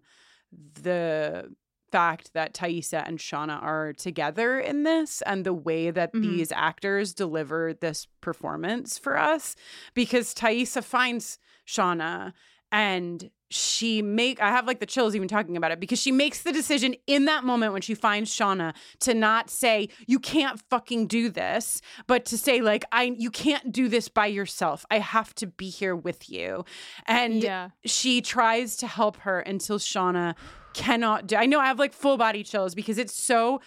the fact that Taissa and Shauna are together in this and the way that Mhm. these actors deliver this performance for us because Taissa finds Shauna and she make I have like the chills even talking about it because she makes the decision in that moment when she finds Shauna to not say you can't fucking do this, but to say like I you can't do this by yourself. I have to be here with you. And Yeah. she tries to help her until Shauna cannot do. I know I have like full body chills because it's so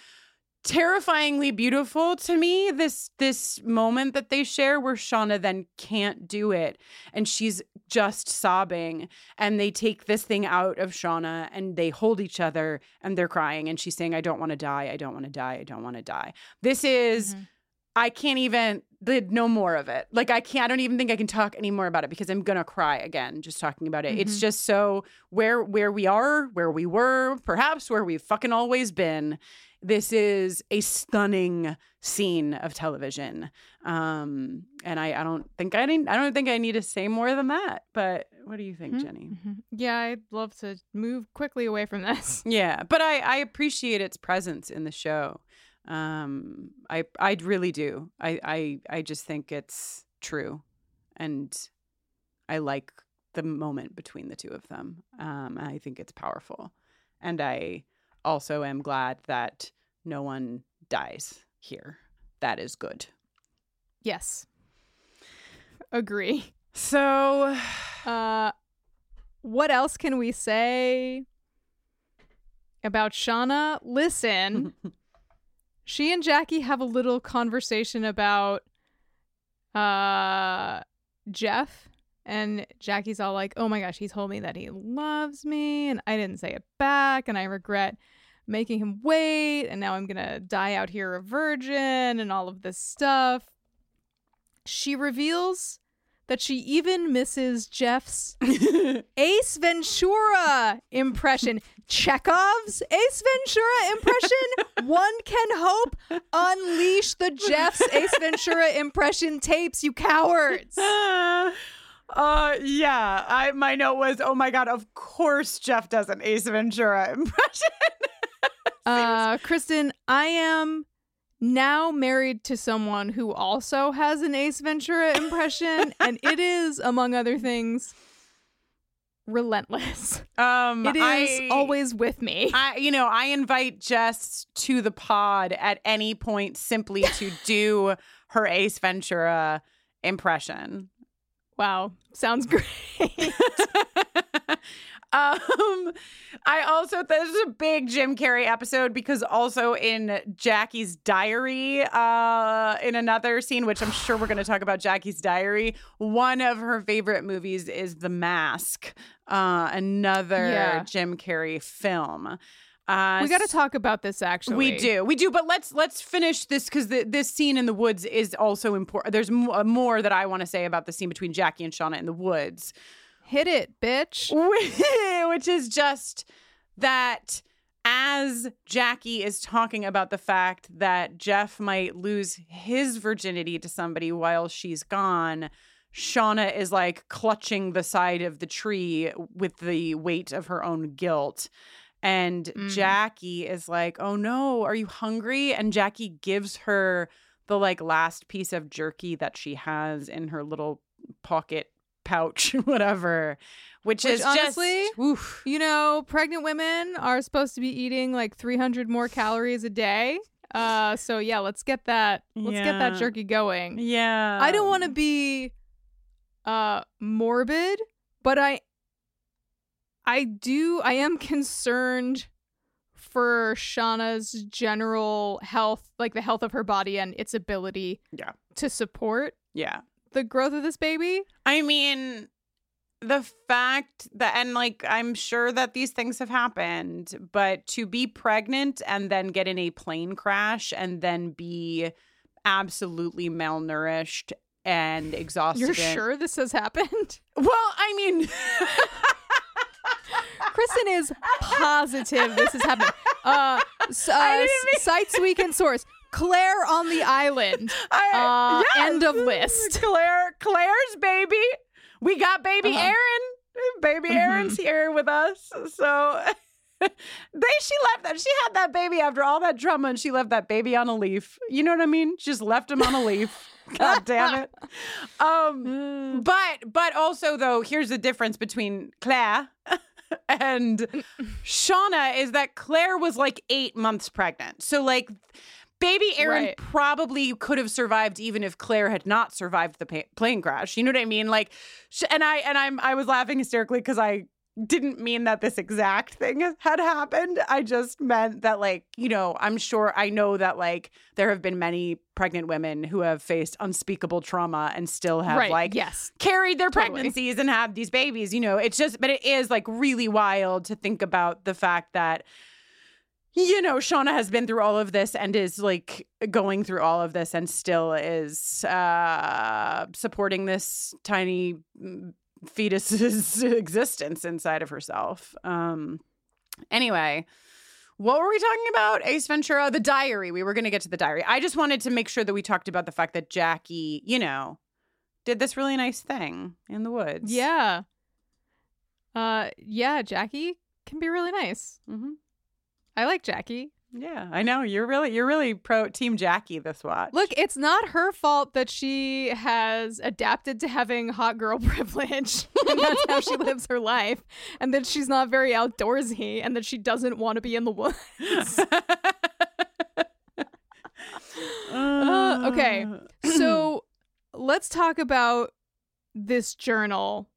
terrifyingly beautiful to me this this moment that they share where Shauna then can't do it and she's just sobbing and they take this thing out of Shauna and they hold each other and they're crying and she's saying I don't want to die I don't want to die I don't want to die this is Mhm. I can't even the no more of it. Like I can't I don't even think I can talk anymore about it because I'm gonna cry again just talking about it. It's Mhm. just so where where we are, where we were, perhaps where we've fucking always been. This is a stunning scene of television. Um and I, I don't think I need I don't think I need to say more than that. But what do you think, Mhm. Jenny? Mhm. Yeah, I'd love to move quickly away from this. Yeah, but I I appreciate its presence in the show. Um, I I really do. I I I just think it's true, and I like the moment between the two of them. Um, I think it's powerful, and I also am glad that no one dies here. That is good. Yes. Agree. So Uh what else can we say about Shauna? Listen, she and Jackie have a little conversation about uh Jeff and Jackie's all like, "Oh my gosh, he told me that he loves me and I didn't say it back and I regret making him wait and now I'm going to die out here a virgin and all of this stuff." She reveals that she even misses Jeff's Ace Ventura impression. Chekhov's Ace Ventura impression. One can hope. Unleash the Jeff's Ace Ventura impression tapes, you cowards. uh, yeah. I my note was, oh my god, of course Jeff does an Ace Ventura impression. Uh, Kristin, I am now married to someone who also has an Ace Ventura impression, and it is, among other things, relentless. um, It is I- always with me. I, you know, I invite Jess to the pod at any point simply to do her Ace Ventura impression. Wow, sounds great. um, I also this is a big Jim Carrey episode because also in Jackie's diary, uh, in another scene, which I'm sure we're going to talk about Jackie's diary, one of her favorite movies is The Mask, uh, another Yeah. Jim Carrey film. Uh, we got to talk about this actually. we do, we do, but let's let's finish this because this scene in the woods is also important. There's mo- uh, more that I want to say about the scene between Jackie and Shauna in the woods, Hit it, bitch. which is just that as Jackie is talking about the fact that Jeff might lose his virginity to somebody while she's gone. Shauna is like clutching the side of the tree with the weight of her own guilt. And Mm. Jackie is like, Oh no, are you hungry? And Jackie gives her the like last piece of jerky that she has in her little pocket pouch, whatever. Which, Which is honestly, just oof. You know, pregnant women are supposed to be eating like 300 more calories a day. Uh, so yeah, let's get that. Let's get that jerky going. Yeah. I don't want to be uh morbid, but I I do I am concerned for Shauna's general health, like the health of her body and its ability Yeah. to support Yeah. the growth of this baby. I mean, the fact that, and like, I'm sure that these things have happened, but to be pregnant and then get in a plane crash and then be absolutely malnourished and exhausted. You're sure this has happened? Well, I mean, Kristin is positive this is happening. Uh, s- uh, sites we can source. Claire on the island. I, Uh, yes, end of list. Claire, Claire's baby. We got baby Uh-huh. Aaron. Baby Aaron's here with us. So they she left that she had that baby after all that drama and she left that baby on a leaf. You know what I mean? She just left him on a leaf. God damn it. Um, but but also though, here's the difference between Claire and Shauna is that Claire was like eight months pregnant. So like baby Aaron Right. probably could have survived even if Claire had not survived the pa- plane crash. You know what I mean? Like, sh- and I and I'm I was laughing hysterically because I didn't mean that this exact thing had happened. I just meant that, like, you know, I'm sure I know that, like, there have been many pregnant women who have faced unspeakable trauma and still have, right. like, yes. carried their Totally. pregnancies and have these babies. You know, it's just, but it is like really wild to think about the fact that. You know, Shauna has been through all of this and is like going through all of this and still is uh, supporting this tiny fetus's existence inside of herself. Um, anyway, what were we talking about? Ace Ventura, the diary. We were going to get to the diary. I just wanted to make sure that we talked about the fact that Jackie, you know, did this really nice thing in the woods. Yeah. Uh, yeah. Jackie can be really nice. Mm-hmm. I like Jackie. Yeah, I know you're really you're really pro Team Jackie this watch. Look, it's not her fault that she has adapted to having hot girl privilege. and that's how she lives her life. And that she's not very outdoorsy and that she doesn't want to be in the woods. Uh, okay. so let's talk about this journal.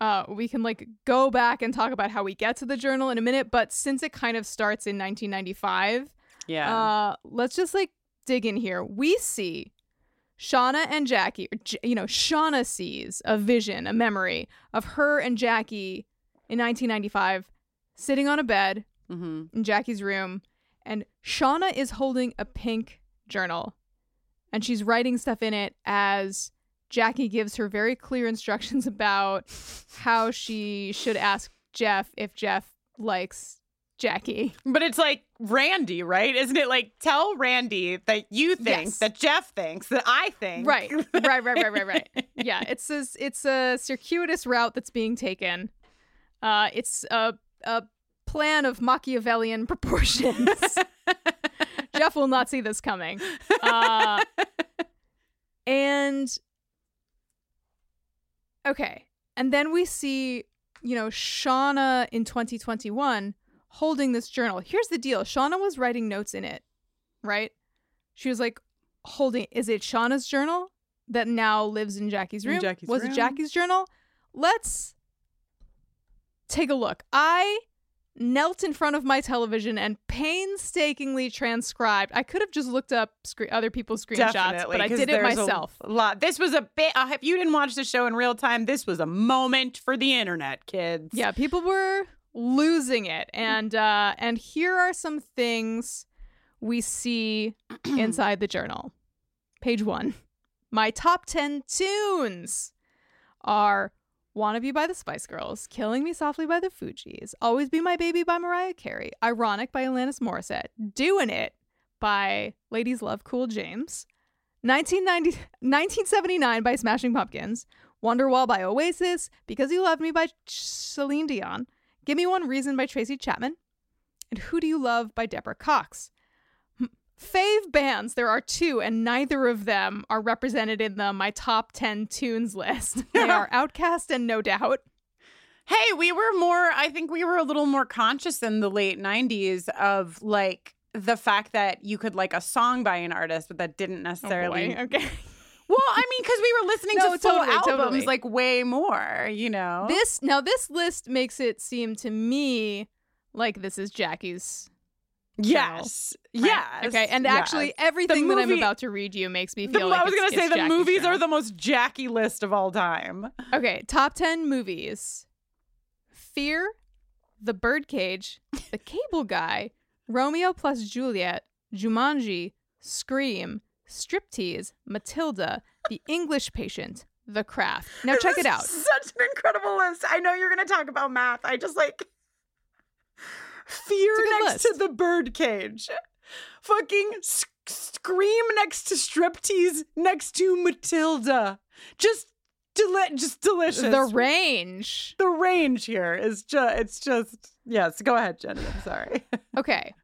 Uh, we can like go back and talk about how we get to the journal in a minute, but since it kind of starts in 1995, yeah. uh, let's just like dig in here. We see Shauna and Jackie, or, J- you know, Shauna sees a vision, a memory of her and Jackie in 1995 sitting on a bed hmm in Jackie's room, and Shauna is holding a pink journal, and she's writing stuff in it as Jackie gives her very clear instructions about how she should ask Jeff if Jeff likes Jackie. But it's like Randy, right? Isn't it like tell Randy that you think Yes. that Jeff thinks that I think Right, right, right, right, right, right. Yeah, it's a, it's a circuitous route that's being taken. Uh, it's a, a plan of Machiavellian proportions. Jeff will not see this coming. Uh, and okay, and then we see, you know, Shauna in 2021 holding this journal. Here's the deal: Shauna was writing notes in it, right? She was like holding. Is it Shauna's journal that now lives in Jackie's In room? Jackie's was room. it Jackie's journal? Let's take a look. I knelt in front of my television and painstakingly transcribed. I could have just looked up scre- other people's screenshots, Definitely, but I did it there's a myself. lot. This was a bit. Uh, if you didn't watch the show in real time, this was a moment for the internet, kids. Yeah, people were losing it, and uh, and here are some things we see inside the journal. Page one. My top ten tunes are "Wanna Be" by the Spice Girls, "Killing Me Softly" by the Fugees, "Always Be My Baby" by Mariah Carey, "Ironic" by Alanis Morissette, "Doing It" by Ladies Love Cool James, 1990, 1979 by Smashing Pumpkins, Wonderwall by Oasis, Because You Love Me by Celine Dion, Give Me One Reason by Tracy Chapman, and Who Do You Love by Deborah Cox. Fave bands, there are two, and neither of them are represented in the my top 10 tunes list. They are OutKast and No Doubt. Hey, we were more. I think we were a little more conscious in the late '90s of like the fact that you could like a song by an artist, but that didn't Oh necessarily. boy, okay. well, I mean, because we were listening No, to full totally, albums totally. like way more. You know. This now this list makes it seem to me like this is Jackie's yes. Right. Yes. Okay. And yes. actually, everything that I'm about to read you makes me The- feel like I was it's- gonna say the movies journal. are the most Jackie list of all time. Okay. Top 10 movies Fear, The Birdcage, The Cable Guy, Romeo plus Juliet, Jumanji, Scream, Striptease, Matilda, The English Patient, The Craft. Now, check it out. Such an incredible list. I know you're gonna talk about math. I just like fear It's a good next to list. the birdcage. Fucking sc- scream next to striptease next to Matilda. Just deli- just delicious. The range. the range here is just it's just yes. Go ahead, Jenny. I'm sorry. Okay.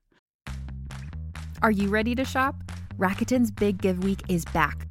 Are you ready to shop? Rakuten's Big Give Week is back.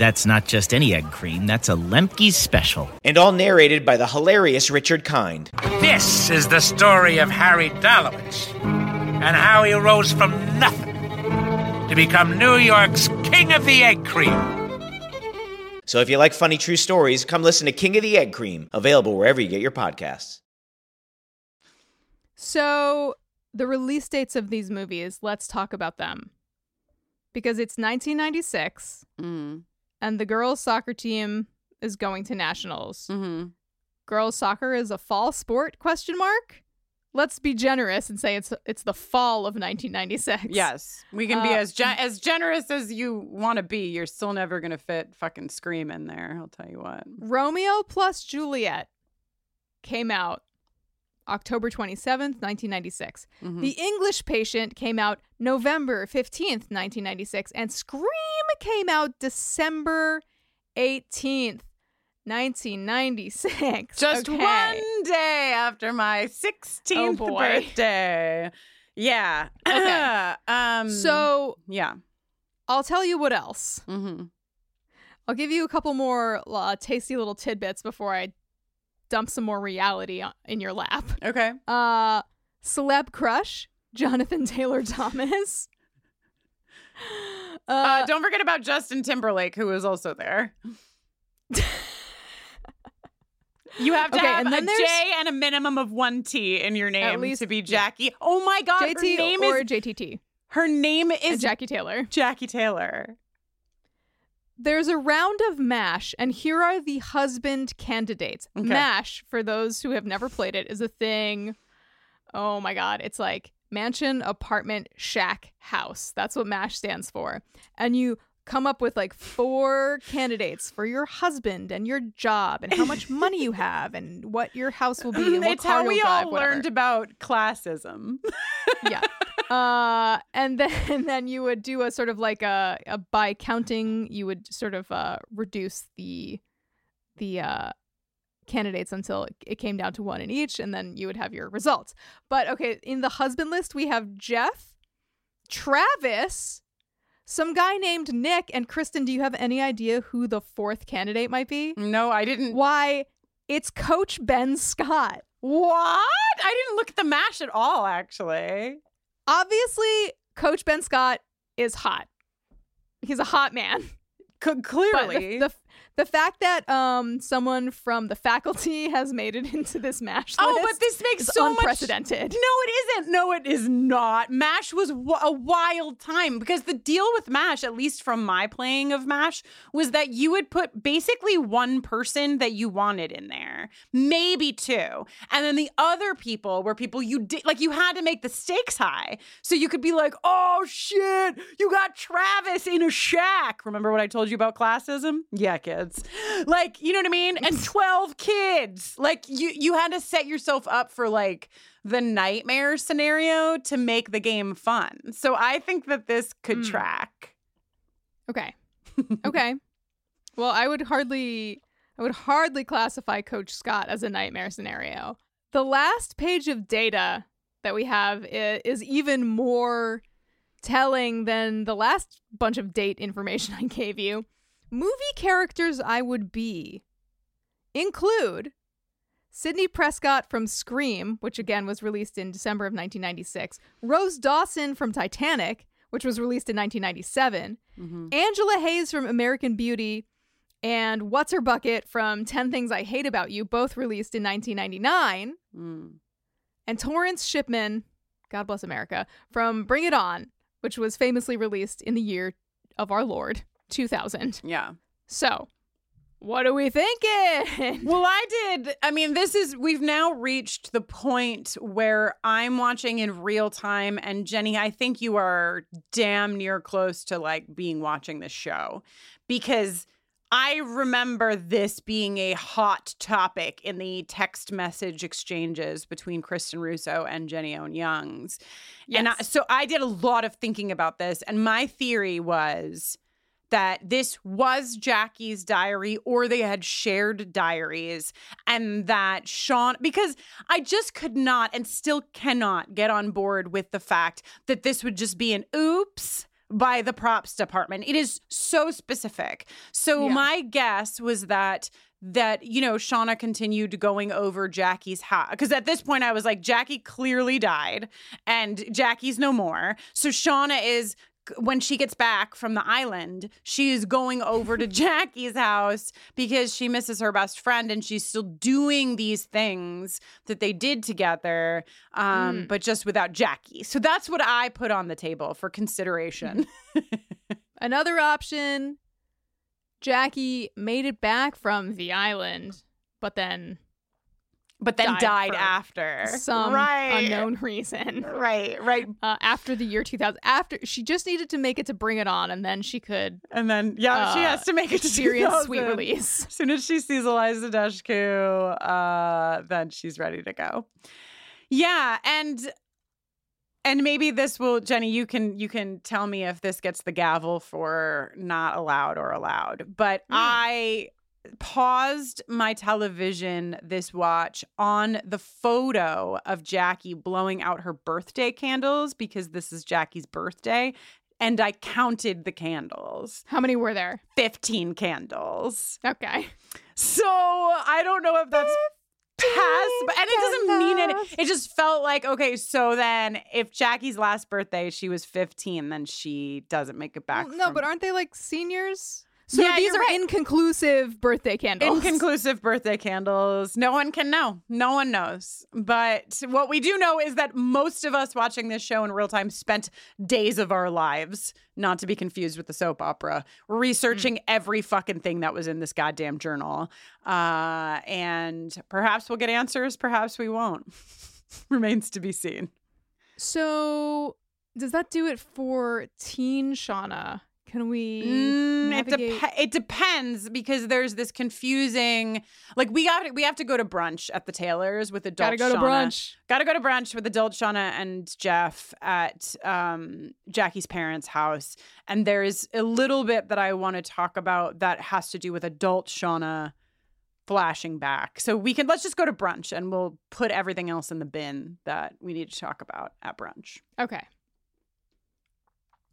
That's not just any egg cream, that's a Lemke's special. and all narrated by the hilarious Richard Kind. This is the story of Harry Dalowitz and how he rose from nothing to become New York's King of the Egg Cream. So if you like funny true stories, come listen to King of the Egg Cream, available wherever you get your podcasts. So, the release dates of these movies, let's talk about them. Because it's 1996 Mm. And the girls' soccer team is going to nationals. Mm-hmm. Girls' soccer is a fall sport? Question mark. Let's be generous and say it's it's the fall of 1996. Yes, we can be Uh, as gen- as generous as you want to be. You're still never gonna fit fucking scream in there. I'll tell you what. Romeo plus Juliet came out October 27th, 1996. Mhm. The English Patient came out November 15th, 1996. And Scream came out December 18th, 1996. Just Okay. one day after my 16th Oh, birthday. Yeah. Okay. um. So yeah. I'll tell you what else. Mm-hmm. I'll give you a couple more uh, tasty little tidbits before I dump some more reality in your lap. Okay. Uh, celeb crush, Jonathan Taylor Thomas. Uh, Uh, don't forget about Justin Timberlake, who was also there. You have to Okay, have and then a and a minimum of one T in your name least- to be Jackie. Oh my God, her name or is JTT. her name And is Jackie Taylor. Jackie Taylor. There's a round of MASH, and here are the husband candidates. Okay. MASH, for those who have never played it, is a thing. Oh my God. It's like mansion, apartment, shack, house. That's what MASH stands for. And you come up with like four candidates for your husband and your job and how much money you have and what your house will be and it's how we drive, all whatever. learned about classism. yeah. Uh, and then and then you would do a sort of like a, a by counting, you would sort of uh, reduce the the uh, candidates until it- it came down to one in each, and then you would have your results. But okay, in the husband list, we have Jeff, Travis, some guy named Nick, and Kristin. Do you have any idea who the fourth candidate might be? No, I didn't. Why? It's Coach Ben Scott. What? I didn't look at the mash at all, actually. Obviously Coach Ben Scott is hot. He's a hot man. C- clearly. the, the the fact that um someone from the faculty has made it into this mash Oh, but this makes so much- unprecedented. No, it isn't. No, it is not. MASH was w- a wild time because the deal with MASH, at least from my playing of MASH, was that you would put basically one person that you wanted in there, maybe two. And then the other people were people you did, like, you had to make the stakes high. So you could be like, oh shit, you got Travis in a shack. Remember what I told you about classism? Yeah, kids. Like, you know what I mean? And 12 kids. Like, you, you had to set yourself up for like, the nightmare scenario to make the game fun. So I think that this could Hmm. track. Okay. okay. Well, I would hardly I would hardly classify Coach Scott as a nightmare scenario. The last page of data that we have is even more telling than the last bunch of date information I gave you. Movie characters I would be include Sidney Prescott from Scream, which again was released in December of 1996, Rose Dawson from Titanic, which was released in 1997, mm-hmm. Angela Hayes from American Beauty, and What's Her Bucket from 10 Things I Hate About You, both released in 1999. Mm. And Torrance Shipman, God bless America, from Bring It On, which was famously released in the year of our Lord, 2000. Yeah. So, what are we thinking? Well, I did. I mean, this is, we've now reached the point where I'm watching in real time. And Jenny, I think you are damn near close to like being watching this show because I remember this being a hot topic in the text message exchanges between Kristin Russo and Jenny Owen Youngs. Yes. And I, so I did a lot of thinking about this. And my theory was that this was Jackie's diary or they had shared diaries and that Sean because I just could not and still cannot get on board with the fact that this would just be an oops by the props department. It is so specific. So yeah. my guess was that that you know Shauna continued going over Jackie's house because at this point I was like Jackie clearly died and Jackie's no more. So Shauna is when she gets back from the island, she is going over to Jackie's house because she misses her best friend and she's still doing these things that they did together, um, mm. but just without Jackie. So that's what I put on the table for consideration. Another option Jackie made it back from the island, but then but then died, died after some right. unknown reason. Right, right. Uh, after the year 2000, after she just needed to make it to Bring It On, and then she could. And then yeah, uh, she has to make it to experience sweet release. As soon as she sees Eliza Dushku, uh, then she's ready to go. Yeah, and and maybe this will Jenny, you can you can tell me if this gets the gavel for not allowed or allowed. But mm. I paused my television this watch on the photo of Jackie blowing out her birthday candles because this is Jackie's birthday. And I counted the candles. How many were there? 15 candles. Okay. So I don't know if that's past, but and it doesn't mean it. It just felt like okay. So then, if Jackie's last birthday she was fifteen, then she doesn't make it back. Well, no, from- but aren't they like seniors? So yeah, these are right. inconclusive birthday candles. Inconclusive birthday candles. No one can know. No one knows. But what we do know is that most of us watching this show in real time spent days of our lives, not to be confused with the soap opera, researching mm. every fucking thing that was in this goddamn journal. Uh, and perhaps we'll get answers, perhaps we won't. Remains to be seen. So, does that do it for Teen Shauna? Can we? Mm, it, dep- it, depends because there's this confusing. Like we got we have to go to brunch at the Taylors with adult. Gotta go Shauna. to brunch. Gotta go to brunch with adult Shauna and Jeff at um, Jackie's parents' house, and there's a little bit that I want to talk about that has to do with adult Shauna flashing back. So we can let's just go to brunch and we'll put everything else in the bin that we need to talk about at brunch. Okay.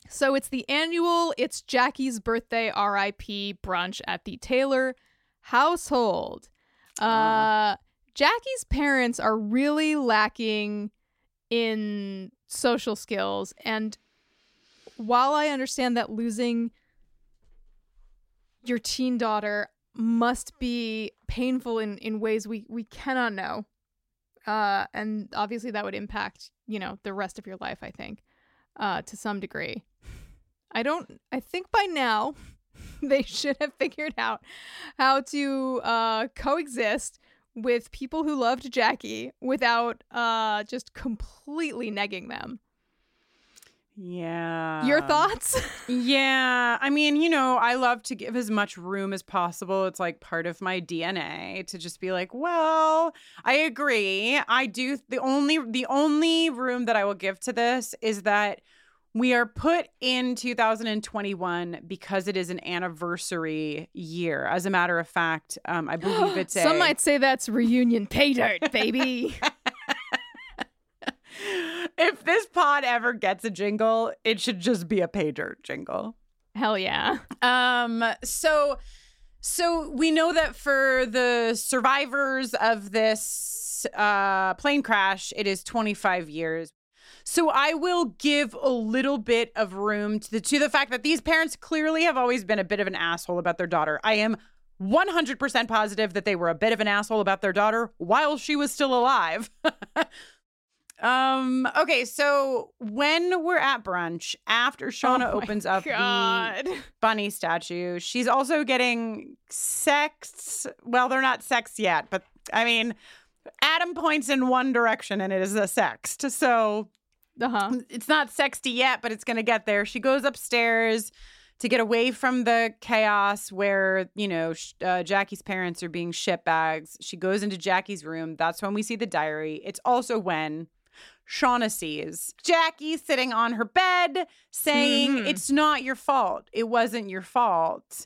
So it's the annual It's Jackie's Birthday RIP brunch at the Taylor household. Uh, Jackie's parents are really lacking in social skills. And while I understand that losing your teen daughter must be painful in, in ways we, we cannot know. Uh, and obviously that would impact, you know, the rest of your life, I think, uh, to some degree. I don't I think by now they should have figured out how to uh coexist with people who loved Jackie without uh just completely negging them. Yeah. Your thoughts? yeah. I mean, you know, I love to give as much room as possible. It's like part of my DNA to just be like, well, I agree. I do the only the only room that I will give to this is that We are put in 2021 because it is an anniversary year. As a matter of fact, um, I believe it's a. Some might say that's reunion pay dirt, baby. if this pod ever gets a jingle, it should just be a pay dirt jingle. Hell yeah. Um. So, so we know that for the survivors of this uh, plane crash, it is 25 years. So I will give a little bit of room to the to the fact that these parents clearly have always been a bit of an asshole about their daughter. I am 100% positive that they were a bit of an asshole about their daughter while she was still alive. um okay, so when we're at brunch after Shauna Oh opens up God. the bunny statue, she's also getting sex. Well, they're not sex yet, but I mean Adam points in one direction and it is a sext. So uh-huh. it's not sexy yet, but it's going to get there. She goes upstairs to get away from the chaos where, you know, uh, Jackie's parents are being shit bags. She goes into Jackie's room. That's when we see the diary. It's also when Shauna sees Jackie sitting on her bed saying, Mhm. It's not your fault. It wasn't your fault.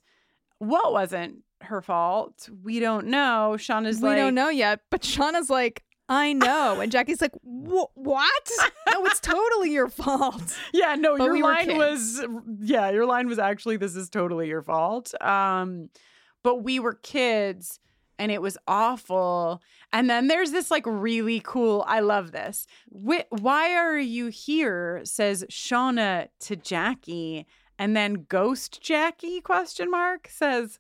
What wasn't her fault? We don't know. Shauna's we like, We don't know yet, but Shauna's like, I know. And Jackie's like, "Wh- what? No, it's totally your fault. Yeah, no, But your we line was yeah, your line was actually this is totally your fault. Um but we were kids and it was awful. And then there's this like really cool, I love this. Wh- why are you here? says Shauna to Jackie and then ghost Jackie question mark says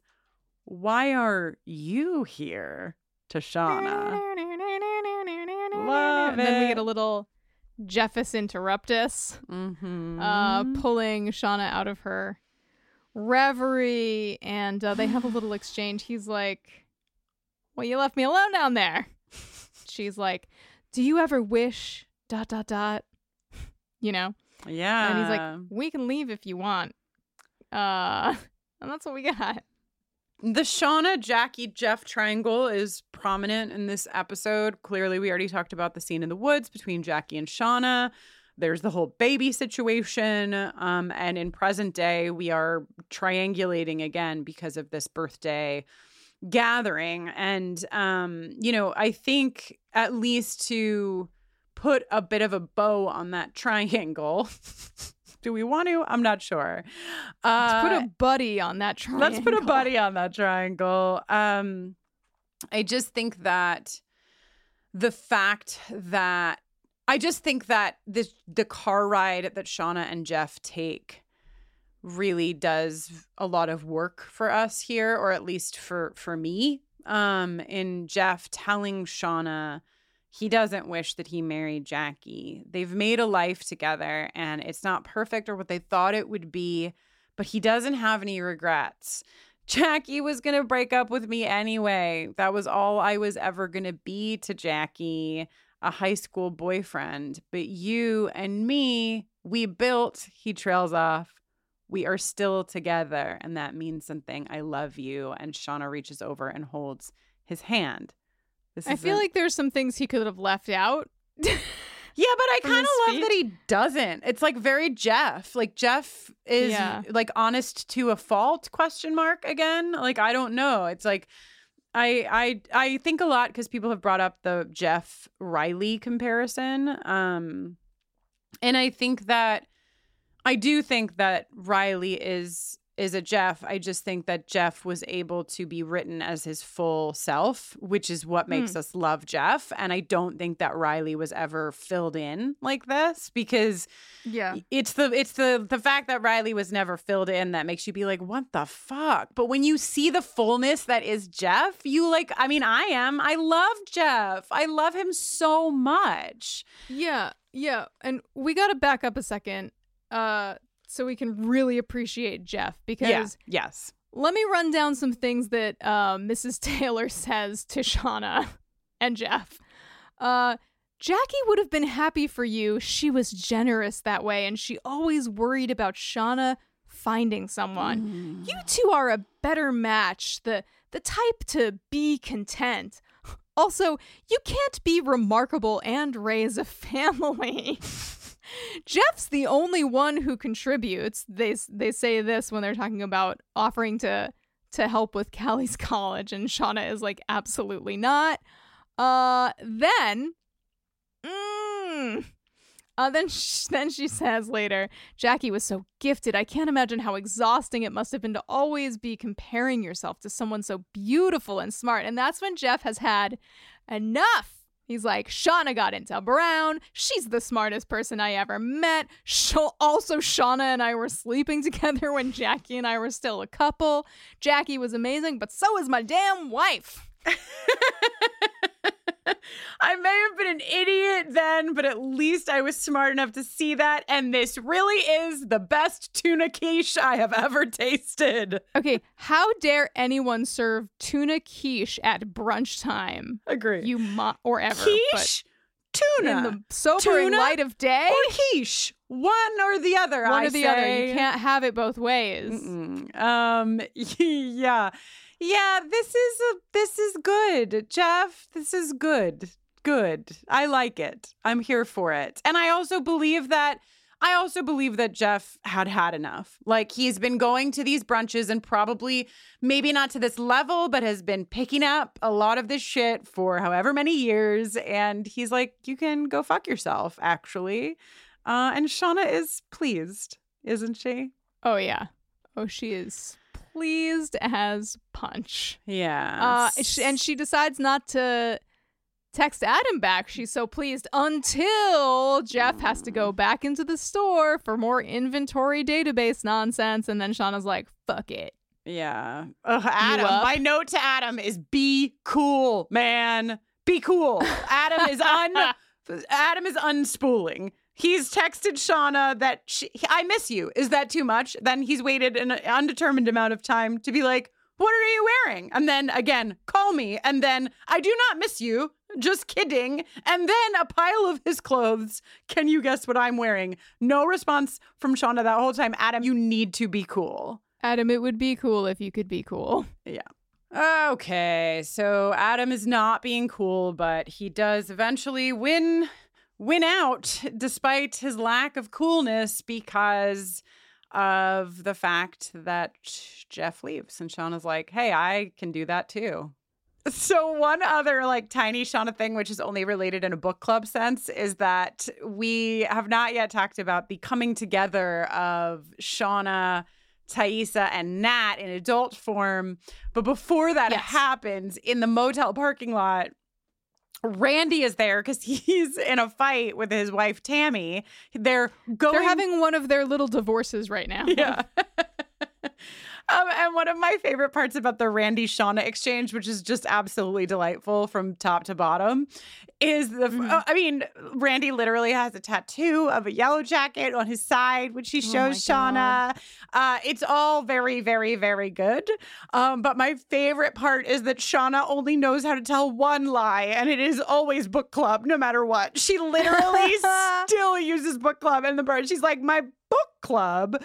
why are you here to Shauna? Love and then we get a little Jeffus interruptus, Mm-hmm. uh, pulling Shauna out of her reverie, and uh, they have a little exchange. He's like, "Well, you left me alone down there." She's like, "Do you ever wish?" Dot dot dot. You know, yeah. and he's like, "We can leave if you want." Uh, and that's what we got. The Shauna, Jackie, Jeff triangle is prominent in this episode. Clearly, we already talked about the scene in the woods between Jackie and Shauna. There's the whole baby situation. Um, and in present day, we are triangulating again because of this birthday gathering. And, um, you know, I think at least to put a bit of a bow on that triangle. Do we want to? I'm not sure. Uh, Let's Uh, put a buddy on that triangle. Let's put a buddy on that triangle. Um, I just think that the fact that I just think that this the car ride that Shauna and Jeff take really does a lot of work for us here, or at least for for me. Um, in Jeff telling Shauna he doesn't wish that he married Jackie. They've made a life together and it's not perfect or what they thought it would be, but he doesn't have any regrets. Jackie was going to break up with me anyway. That was all I was ever going to be to Jackie, a high school boyfriend. But you and me, we built, he trails off. We are still together, and that means something. I love you. And Shauna reaches over and holds his hand. This I feel like there's some things he could have left out. Yeah, but I kind of love that he doesn't. It's like very Jeff. Like Jeff is Yeah. like honest to a fault question mark again. Like I don't know. It's like I I I think a lot because people have brought up the Jeff Riley comparison. Um and I think that I do think that Riley is is a Jeff. I just think that Jeff was able to be written as his full self, which is what makes Hmm. us love Jeff. And I don't think that Riley was ever filled in like this because Yeah. it's the it's the the fact that Riley was never filled in that makes you be like, what the fuck? But when you see the fullness that is Jeff, you like, I mean, I am. I love Jeff. I love him so much. Yeah, yeah. And we got to back up a second uh so we can really appreciate Jeff because yeah. Yes. let me run down some things that uh, Mrs. Taylor says to Shauna and Jeff. Uh Jackie would have been happy for you. She was generous that way and she always worried about Shauna finding someone. You two are a better match. The the type to be content. Also, you can't be remarkable and raise a family. Jeff's the only one who contributes. They they say this when they're talking about offering to to help with Callie's college, and Shauna is like, absolutely not. Uh, then, mm, uh, then then she says later, Jackie was so gifted. I can't imagine how exhausting it must have been to always be comparing yourself to someone so beautiful and smart. And that's when Jeff has had enough. He's like, Shauna got into Brown. She's the smartest person I ever met. Sh- also, Shauna and I were sleeping together when Jackie and I were still a couple. Jackie was amazing, but so is my damn wife. I may have been an idiot then, but at least I was smart enough to see that. And this really is the best tuna quiche I have ever tasted. Okay, how dare anyone serve tuna quiche at brunch time? Agree. You mo- or ever. Quiche? Tuna. In the sobering Tuna light of day? Or quiche. One or the other. One I or the say. other. You can't have it both ways. Mm-mm. Um. Yeah. Yeah. This is a. This is good, Jeff. This is good. Good. I like it. I'm here for it. And I also believe that. I also believe that Jeff had had enough. Like he's been going to these brunches and probably maybe not to this level, but has been picking up a lot of this shit for however many years. And he's like, you can go fuck yourself, actually. Uh, and Shauna is pleased, isn't she? Oh yeah. Oh, she is pleased as punch. Yeah. Uh, and she decides not to text Adam back. She's so pleased until Jeff has to go back into the store for more inventory database nonsense. And then Shauna's like, fuck it. Yeah. Ugh, Adam, my note to Adam is be cool, man. Be cool. Adam is un Adam is unspooling. He's texted Shauna that she, I miss you. Is that too much? Then he's waited an undetermined amount of time to be like, "What are you wearing?" And then again, call me. And then I do not miss you. Just kidding. And then a pile of his clothes. Can you guess what I'm wearing? No response from Shauna that whole time. Adam, you need to be cool. Adam, it would be cool if you could be cool. Yeah. Okay, so Adam is not being cool, but he does eventually win win out despite his lack of coolness because of the fact that Jeff leaves and Shauna's like, "Hey, I can do that too." So one other like tiny Shauna thing, which is only related in a book club sense, is that we have not yet talked about the coming together of Shauna, Taissa, and Nat in adult form. But before that Yes. happens, in the motel parking lot, Randy is there because he's in a fight with his wife Tammy. They're going. They're having one of their little divorces right now. Yeah. Um, and one of my favorite parts about the Randy Shauna exchange, which is just absolutely delightful from top to bottom, is the. Mm-hmm. uh, I mean, Randy literally has a tattoo of a yellow jacket on his side, which he Oh shows my Shauna. Uh, it's all very, very, very good. Um, but my favorite part is that Shauna only knows how to tell one lie, and it is always book club, no matter what. She literally still uses book club in the bird. She's like, my book club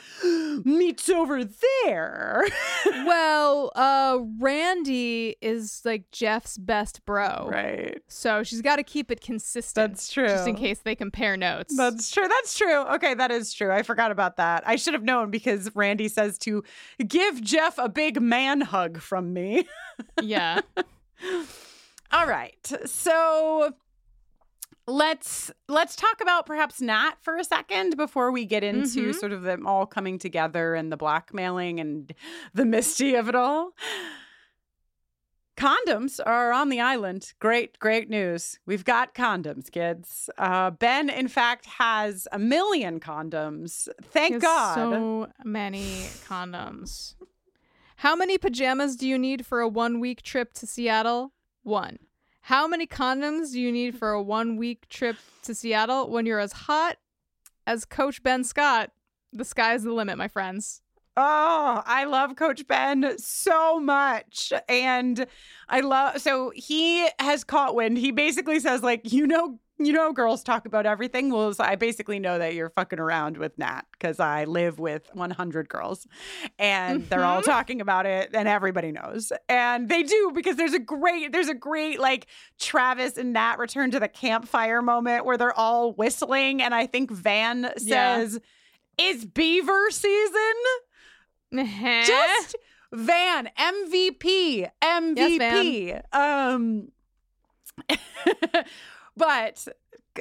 meets over there. well, uh, Randy is like Jeff's best bro. Right. So she's got to keep it consistent. That's true. Just in case they compare notes. That's true. That's true. Okay, that is true. I forgot about that. I should have known because Randy says to give Jeff a big man hug from me. yeah. All right. So let's let's talk about perhaps Nat for a second before we get into Mhm. sort of them all coming together and the blackmailing and the misty of it all. Condoms are on the island. Great, great news. We've got condoms, kids. Uh, ben, in fact, has a million condoms. Thank God. So many condoms. How many pajamas do you need for a one week trip to Seattle? One. How many condoms do you need for a one week trip to Seattle when you're as hot as Coach Ben Scott? The sky's the limit, my friends. Oh, I love Coach Ben so much. And I love so he has caught wind. He basically says, like, you know, you know, girls talk about everything. Well, so I basically know that you're fucking around with Nat because I live with 100 girls and mm-hmm. they're all mm-hmm. talking about it and everybody knows. And they do because there's a great, there's a great like Travis and Nat return to the campfire moment where they're all whistling. And I think Van says, yeah. Is beaver season? Uh-huh. Just Van MVP, MVP. Yes, um, but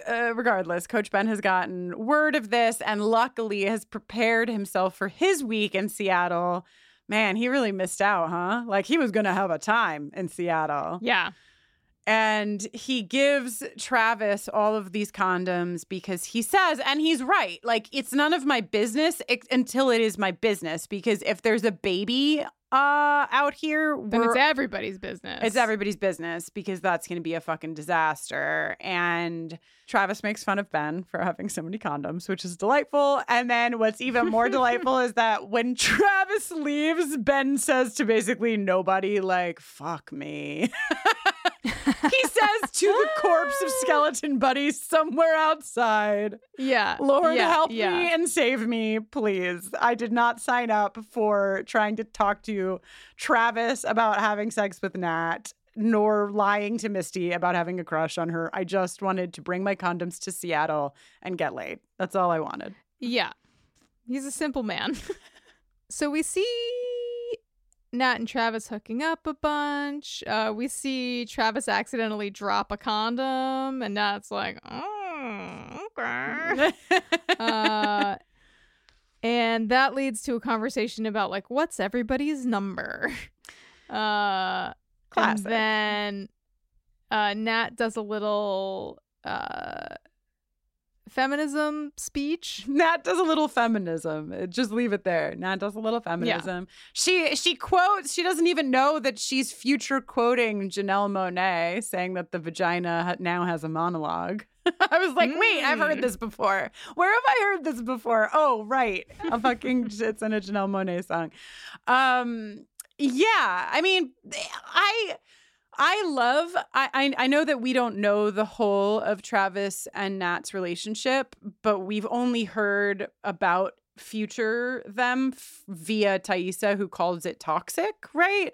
uh, regardless, Coach Ben has gotten word of this and luckily has prepared himself for his week in Seattle. Man, he really missed out, huh? Like he was going to have a time in Seattle. Yeah. And he gives Travis all of these condoms because he says, and he's right, like it's none of my business until it is my business. Because if there's a baby uh out here then it's everybody's business. It's everybody's business because that's going to be a fucking disaster. And travis makes fun of ben for having so many condoms which is delightful. And then what's even more delightful is that when travis leaves ben says to basically nobody like fuck me he says to the corpse of skeleton buddy somewhere outside. Yeah. Lord, yeah, help yeah. me and save me, please. I did not sign up for trying to talk to Travis about having sex with Nat, nor lying to Misty about having a crush on her. I just wanted to bring my condoms to Seattle and get laid. That's all I wanted. Yeah. He's a simple man. so we see Nat and Travis hooking up a bunch. Uh, we see Travis accidentally drop a condom, and Nat's like, oh, okay. uh, and that leads to a conversation about like what's everybody's number. Uh, Classic. And then uh, Nat does a little uh feminism speech. Nat does a little feminism. Uh, just leave it there. Nat does a little feminism. Yeah. She she quotes. She doesn't even know that she's future quoting Janelle Monáe, saying that the vagina now has a monologue. I was like, mm. wait, I've heard this before. Where have I heard this before? Oh, right, a fucking it's in a Janelle Monáe song. Um, yeah, I mean, I I love I, I, I know that we don't know the whole of Travis and Nat's relationship, but we've only heard about future them f- via Taissa who calls it toxic, right?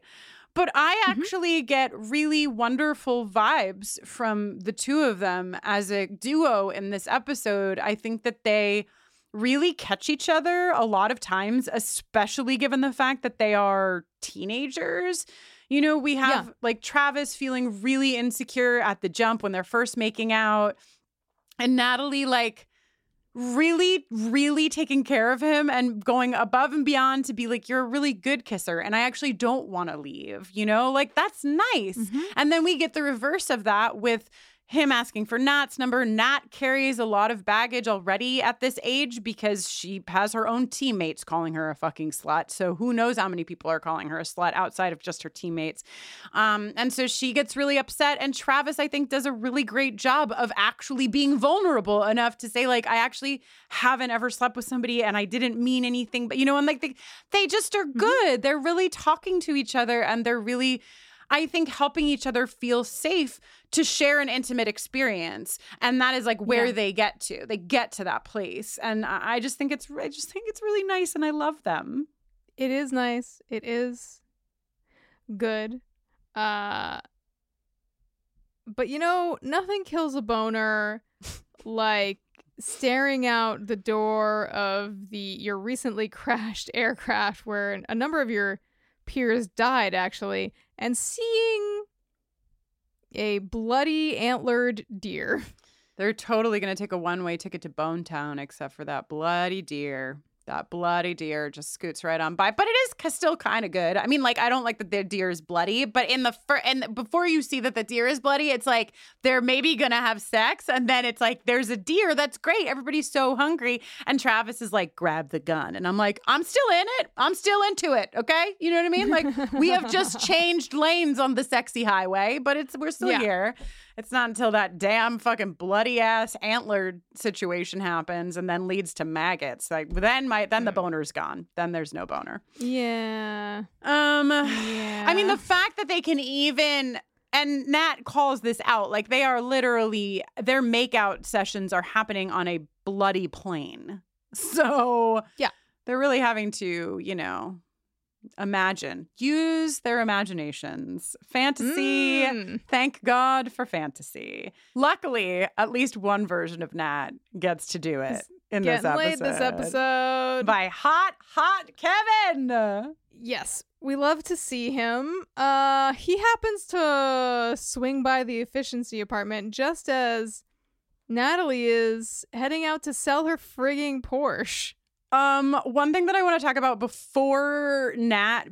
But I mm-hmm. actually mm-hmm. get really wonderful vibes from the two of them as a duo in this episode. I think that they really catch each other a lot of times, especially given the fact that they are teenagers. You know, we have yeah. like Travis feeling really insecure at the jump when they're first making out, and Natalie like really, really taking care of him and going above and beyond to be like, you're a really good kisser. And I actually don't want to leave, you know, like that's nice. Mm-hmm. And then we get the reverse of that with him asking for Nat's number. Nat carries a lot of baggage already at this age because she has her own teammates calling her a fucking slut. So who knows how many people are calling her a slut outside of just her teammates. Um, and so she gets really upset. And Travis, I think, does a really great job of actually being vulnerable enough to say, like, I actually haven't ever slept with somebody and I didn't mean anything. But, you know, and like they, they just are mm-hmm. good. Mm-hmm. They're really talking to each other and they're really I think helping each other feel safe to share an intimate experience. And that is like where yeah. they get to. They get to that place. And I just think it's I just think it's really nice and I love them. It is nice. It is good. Uh but you know, nothing kills a boner like staring out the door of the your recently crashed aircraft where a number of your peers died actually and seeing a bloody antlered deer. They're totally going to take a one way ticket to Bone Town, except for that bloody deer. That bloody deer just scoots right on by, but it is still kind of good. I mean, like I don't like that the deer is bloody, but in the fir- and before you see that the deer is bloody, it's like they're maybe gonna have sex, and then it's like there's a deer. That's great. Everybody's so hungry, and Travis is like, grab the gun, and I'm like, I'm still in it. I'm still into it. Okay, you know what I mean? Like we have just changed lanes on the sexy highway, but it's we're still yeah. here. It's not until that damn fucking bloody ass antler situation happens and then leads to maggots. Like then my then the boner's gone. Then there's no boner. Yeah. Um Yeah. I mean the fact that they can even and Nat calls this out like they are literally their makeout sessions are happening on a bloody plane. So Yeah. they're really having to, you know, imagine, use their imaginations. Fantasy. Mm. Thank God for fantasy. Luckily, at least one version of Nat gets to do it in this episode. this episode. by hot, hot Kevin. Yes, we love to see him. Uh he happens to swing by the efficiency apartment just as Natalie is heading out to sell her frigging Porsche. Um, one thing that I want to talk about before Nat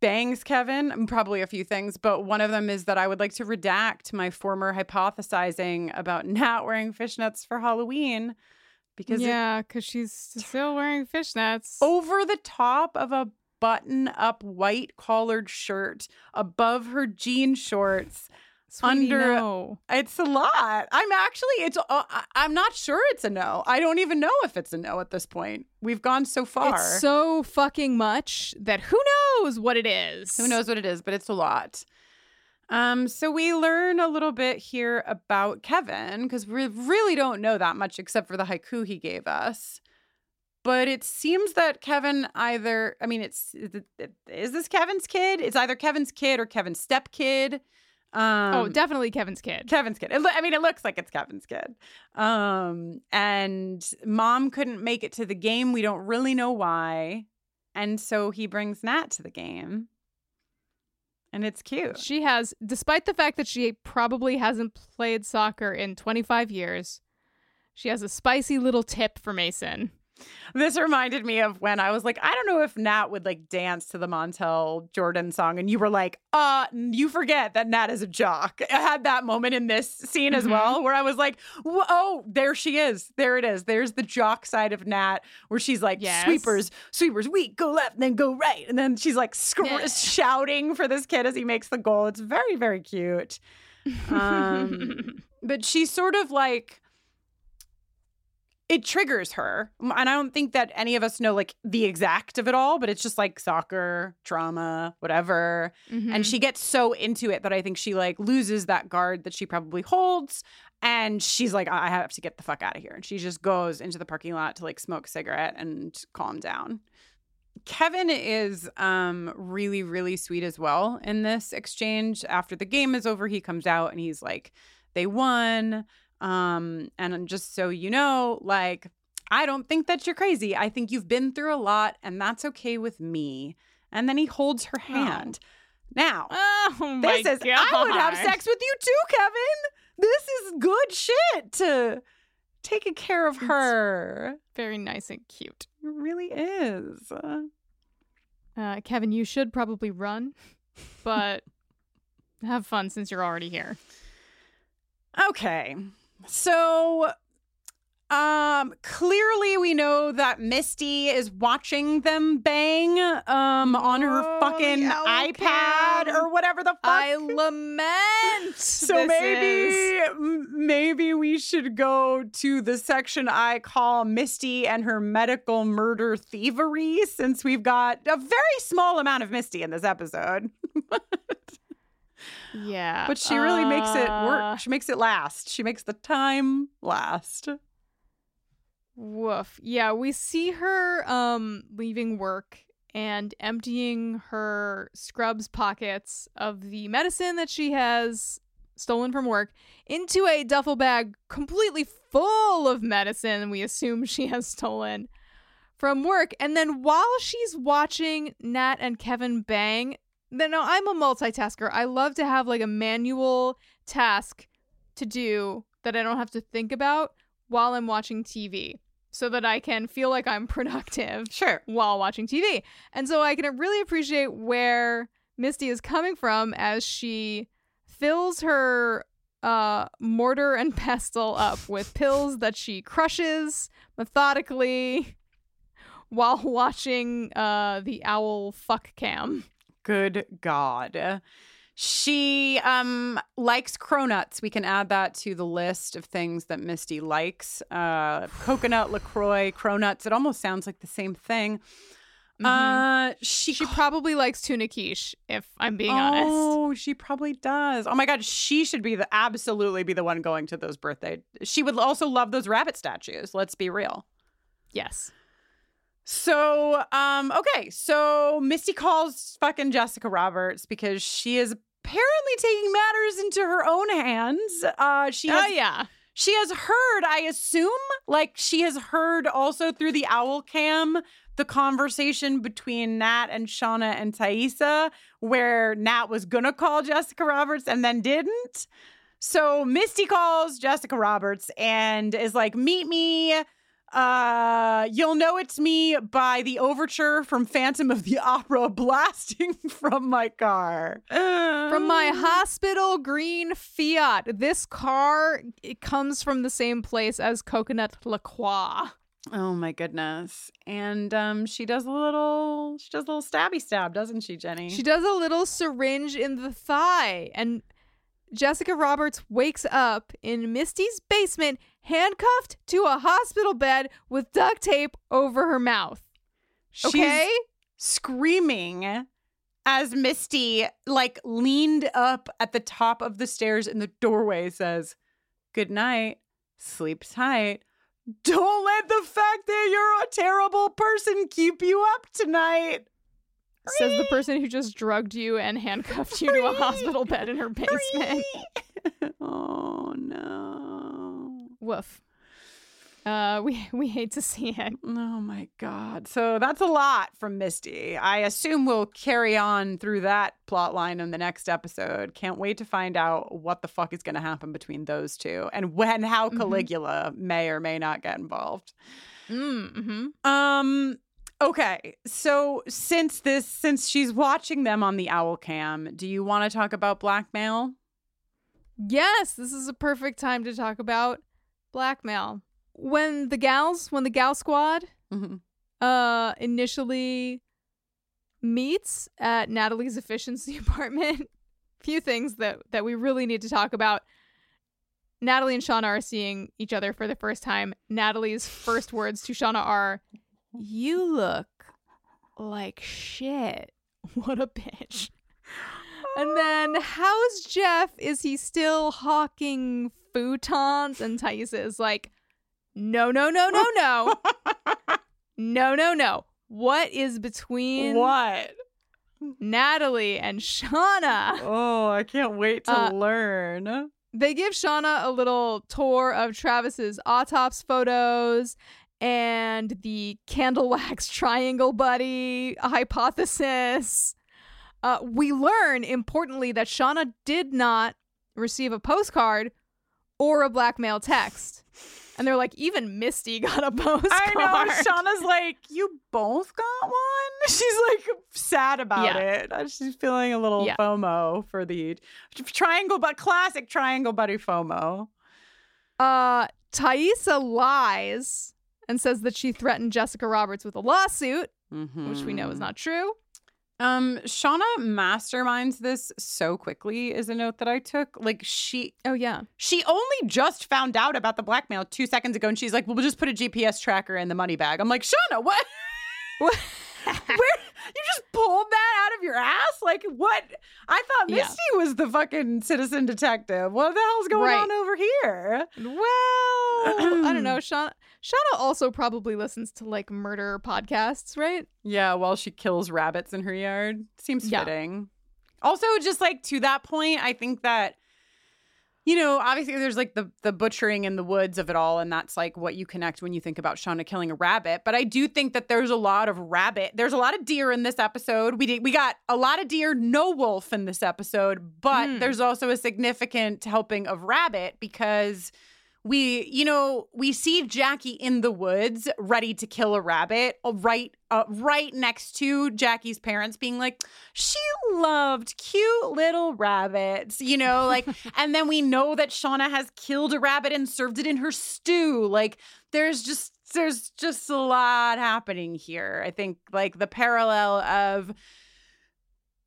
bangs Kevin, um, probably a few things, but one of them is that I would like to redact my former hypothesizing about Nat wearing fishnets for Halloween because yeah, because she's still wearing fishnets. over the top of a button up white collared shirt above her jean shorts Sweetie, under no. it's a lot i'm actually it's uh, i'm not sure it's a no i don't even know if it's a no at this point we've gone so far It's so fucking much that who knows what it is. who knows what it is but it's a lot um so we learn a little bit here about kevin because we really don't know that much except for the haiku he gave us but it seems that Kevin either, I mean, it's, is this Kevin's kid? It's either Kevin's kid or Kevin's stepkid. Um, oh, definitely Kevin's kid. Kevin's kid. It loo- I mean, it looks like it's Kevin's kid. Um, and mom couldn't make it to the game. We don't really know why. And so he brings Nat to the game. And it's cute. She has, despite the fact that she probably hasn't played soccer in 25 years, she has a spicy little tip for Mason. This reminded me of when I was like, I don't know if Nat would like dance to the Montel Jordan song. And you were like, uh, you forget that Nat is a jock. I had that moment in this scene as Mhm. well where I was like, "Wh- oh, there she is. There it is. There's the jock side of Nat where she's like, Yes. sweepers, sweepers, we go left, then go right. And then she's like scr- Yeah. shouting for this kid as he makes the goal. It's very, very cute. Um, but she's sort of like, it triggers her. And I don't think that any of us know like the exact of it all, but it's just like soccer, trauma, whatever. Mm-hmm. And she gets so into it that I think she like loses that guard that she probably holds. And she's like, I I have to get the fuck out of here. And she just goes into the parking lot to like smoke a cigarette and calm down. Kevin is um really really sweet as well in this exchange. After the game is over, he comes out and he's like, "They won." Um and just so you know, like I don't think that you're crazy. I think you've been through a lot and that's okay with me. And then he holds her hand. Now, Oh this is I would have sex with you too, Kevin. This is good shit to taking care of her. Very nice and cute. It really is. Uh, Kevin, you should probably run, but have fun since you're already here. Okay. So um clearly we know that Misty is watching them bang um on her Oh, fucking iPad or whatever the fuck. I lament. so maybe is. maybe we should go to the section I call Misty and her medical murder thievery since we've got a very small amount of Misty in this episode. yeah, But she really makes it uh, work. She makes it last. She makes the time last. Woof. Yeah, we see her um leaving work and emptying her scrubs pockets of the medicine that she has stolen from work into a duffel bag completely full of medicine we assume she has stolen from work. And then while she's watching Nat and Kevin bang, then no, I'm a multitasker. I love to have like a manual task to do that I don't have to think about while I'm watching TV so that I can feel like I'm productive Sure. while watching TV. And so I can really appreciate where Misty is coming from as she fills her uh, mortar and pestle up with pills that she crushes methodically while watching uh, the owl fuck cam. Good God. She um likes cronuts. We can add that to the list of things that Misty likes. Uh coconut, LaCroix, cronuts. It almost sounds like the same thing. Mm-hmm. Uh she She probably likes tuna quiche, if I'm being honest. Oh, she probably does. Oh my god, she should be the absolutely be the one going to those birthday. She would also love those rabbit statues. Let's be real. Yes. So, um, okay, so Misty calls fucking Jessica Roberts because she is apparently taking matters into her own hands. Uh, she Oh has, yeah. she has heard, I assume, like she has heard also through the owl cam the conversation between Nat and Shauna and Taissa, where Nat was gonna call Jessica Roberts and then didn't. So Misty calls Jessica Roberts and is like, "Meet me." Uh, you'll know it's me by the overture from Phantom of the Opera blasting from my car. From my hospital green Fiat. This car it comes from the same place as Coconut La Croix. Oh my goodness. And um she does a little she does a little stabby stab, doesn't she, Jenny? She does a little syringe in the thigh, and Jessica Roberts wakes up in Misty's basement, handcuffed to a hospital bed with duct tape over her mouth. Okay? She's screaming as Misty like leaned up at the top of the stairs in the doorway says, "Good night. Sleep tight. Don't let the fact that you're a terrible person keep you up tonight." Says the person who just drugged you and handcuffed you to a hospital bed in her basement. oh no. Woof. Uh, we we hate to see it. Oh my god. So that's a lot from Misty. I assume we'll carry on through that plot line in the next episode. Can't wait to find out what the fuck is going to happen between those two and when how Mhm. Caligula may or may not get involved. Mm-hmm. Um okay. So since this since she's watching them on the owl cam, do you want to talk about blackmail? Yes, this is a perfect time to talk about blackmail. When the gals, when the gal squad Mhm. uh initially meets at Natalie's efficiency apartment, few things that that we really need to talk about. Natalie and Shauna are seeing each other for the first time. Natalie's first words to Shauna are, "You look like shit. What a bitch." And then, how's Jeff? Is he still hawking futons? And Taissa is like, no, no, no, no, no. no, no, no. What is between What? Natalie and Shauna? Oh, I can't wait to Uh, learn. They give Shauna a little tour of Travis's autopsy photos and the candle wax triangle buddy hypothesis. Uh, we learn, importantly, that Shauna did not receive a postcard or a blackmail text. And they're like, even Misty got a postcard. I know. Shauna's like, you both got one? She's like sad about Yeah. it. Uh, She's feeling a little Yeah. FOMO for the triangle, but classic triangle buddy FOMO. Uh, Taissa lies and says that she threatened Jessica Roberts with a lawsuit, which we know is not true. Um, Shauna masterminds this so quickly is a note that I took. Like she Oh yeah. she only just found out about the blackmail two seconds ago, and she's like, "Well, we'll just put a GPS tracker in the money bag." I'm like, Shauna, what? What? Where you just pulled that out of your ass? Like what? I thought Yeah. Misty was the fucking citizen detective. What the hell's going Right. on over here? Well, I don't know. Shauna, Shauna also probably listens to like murder podcasts, right? Yeah, while she kills rabbits in her yard. Seems Yeah. fitting. Also, just like to that point, I think that you know, obviously there's like the the butchering in the woods of it all, and that's like what you connect when you think about Shauna killing a rabbit. But I do think that there's a lot of rabbit. There's a lot of deer in this episode. We did we got a lot of deer, no wolf in this episode, but Mm. there's also a significant helping of rabbit because we you know we see jackie in the woods ready to kill a rabbit uh, right uh, right next to jackie's parents being like she loved cute little rabbits you know like and then we know that shauna has killed a rabbit and served it in her stew. Like there's just there's just a lot happening here. I think like the parallel of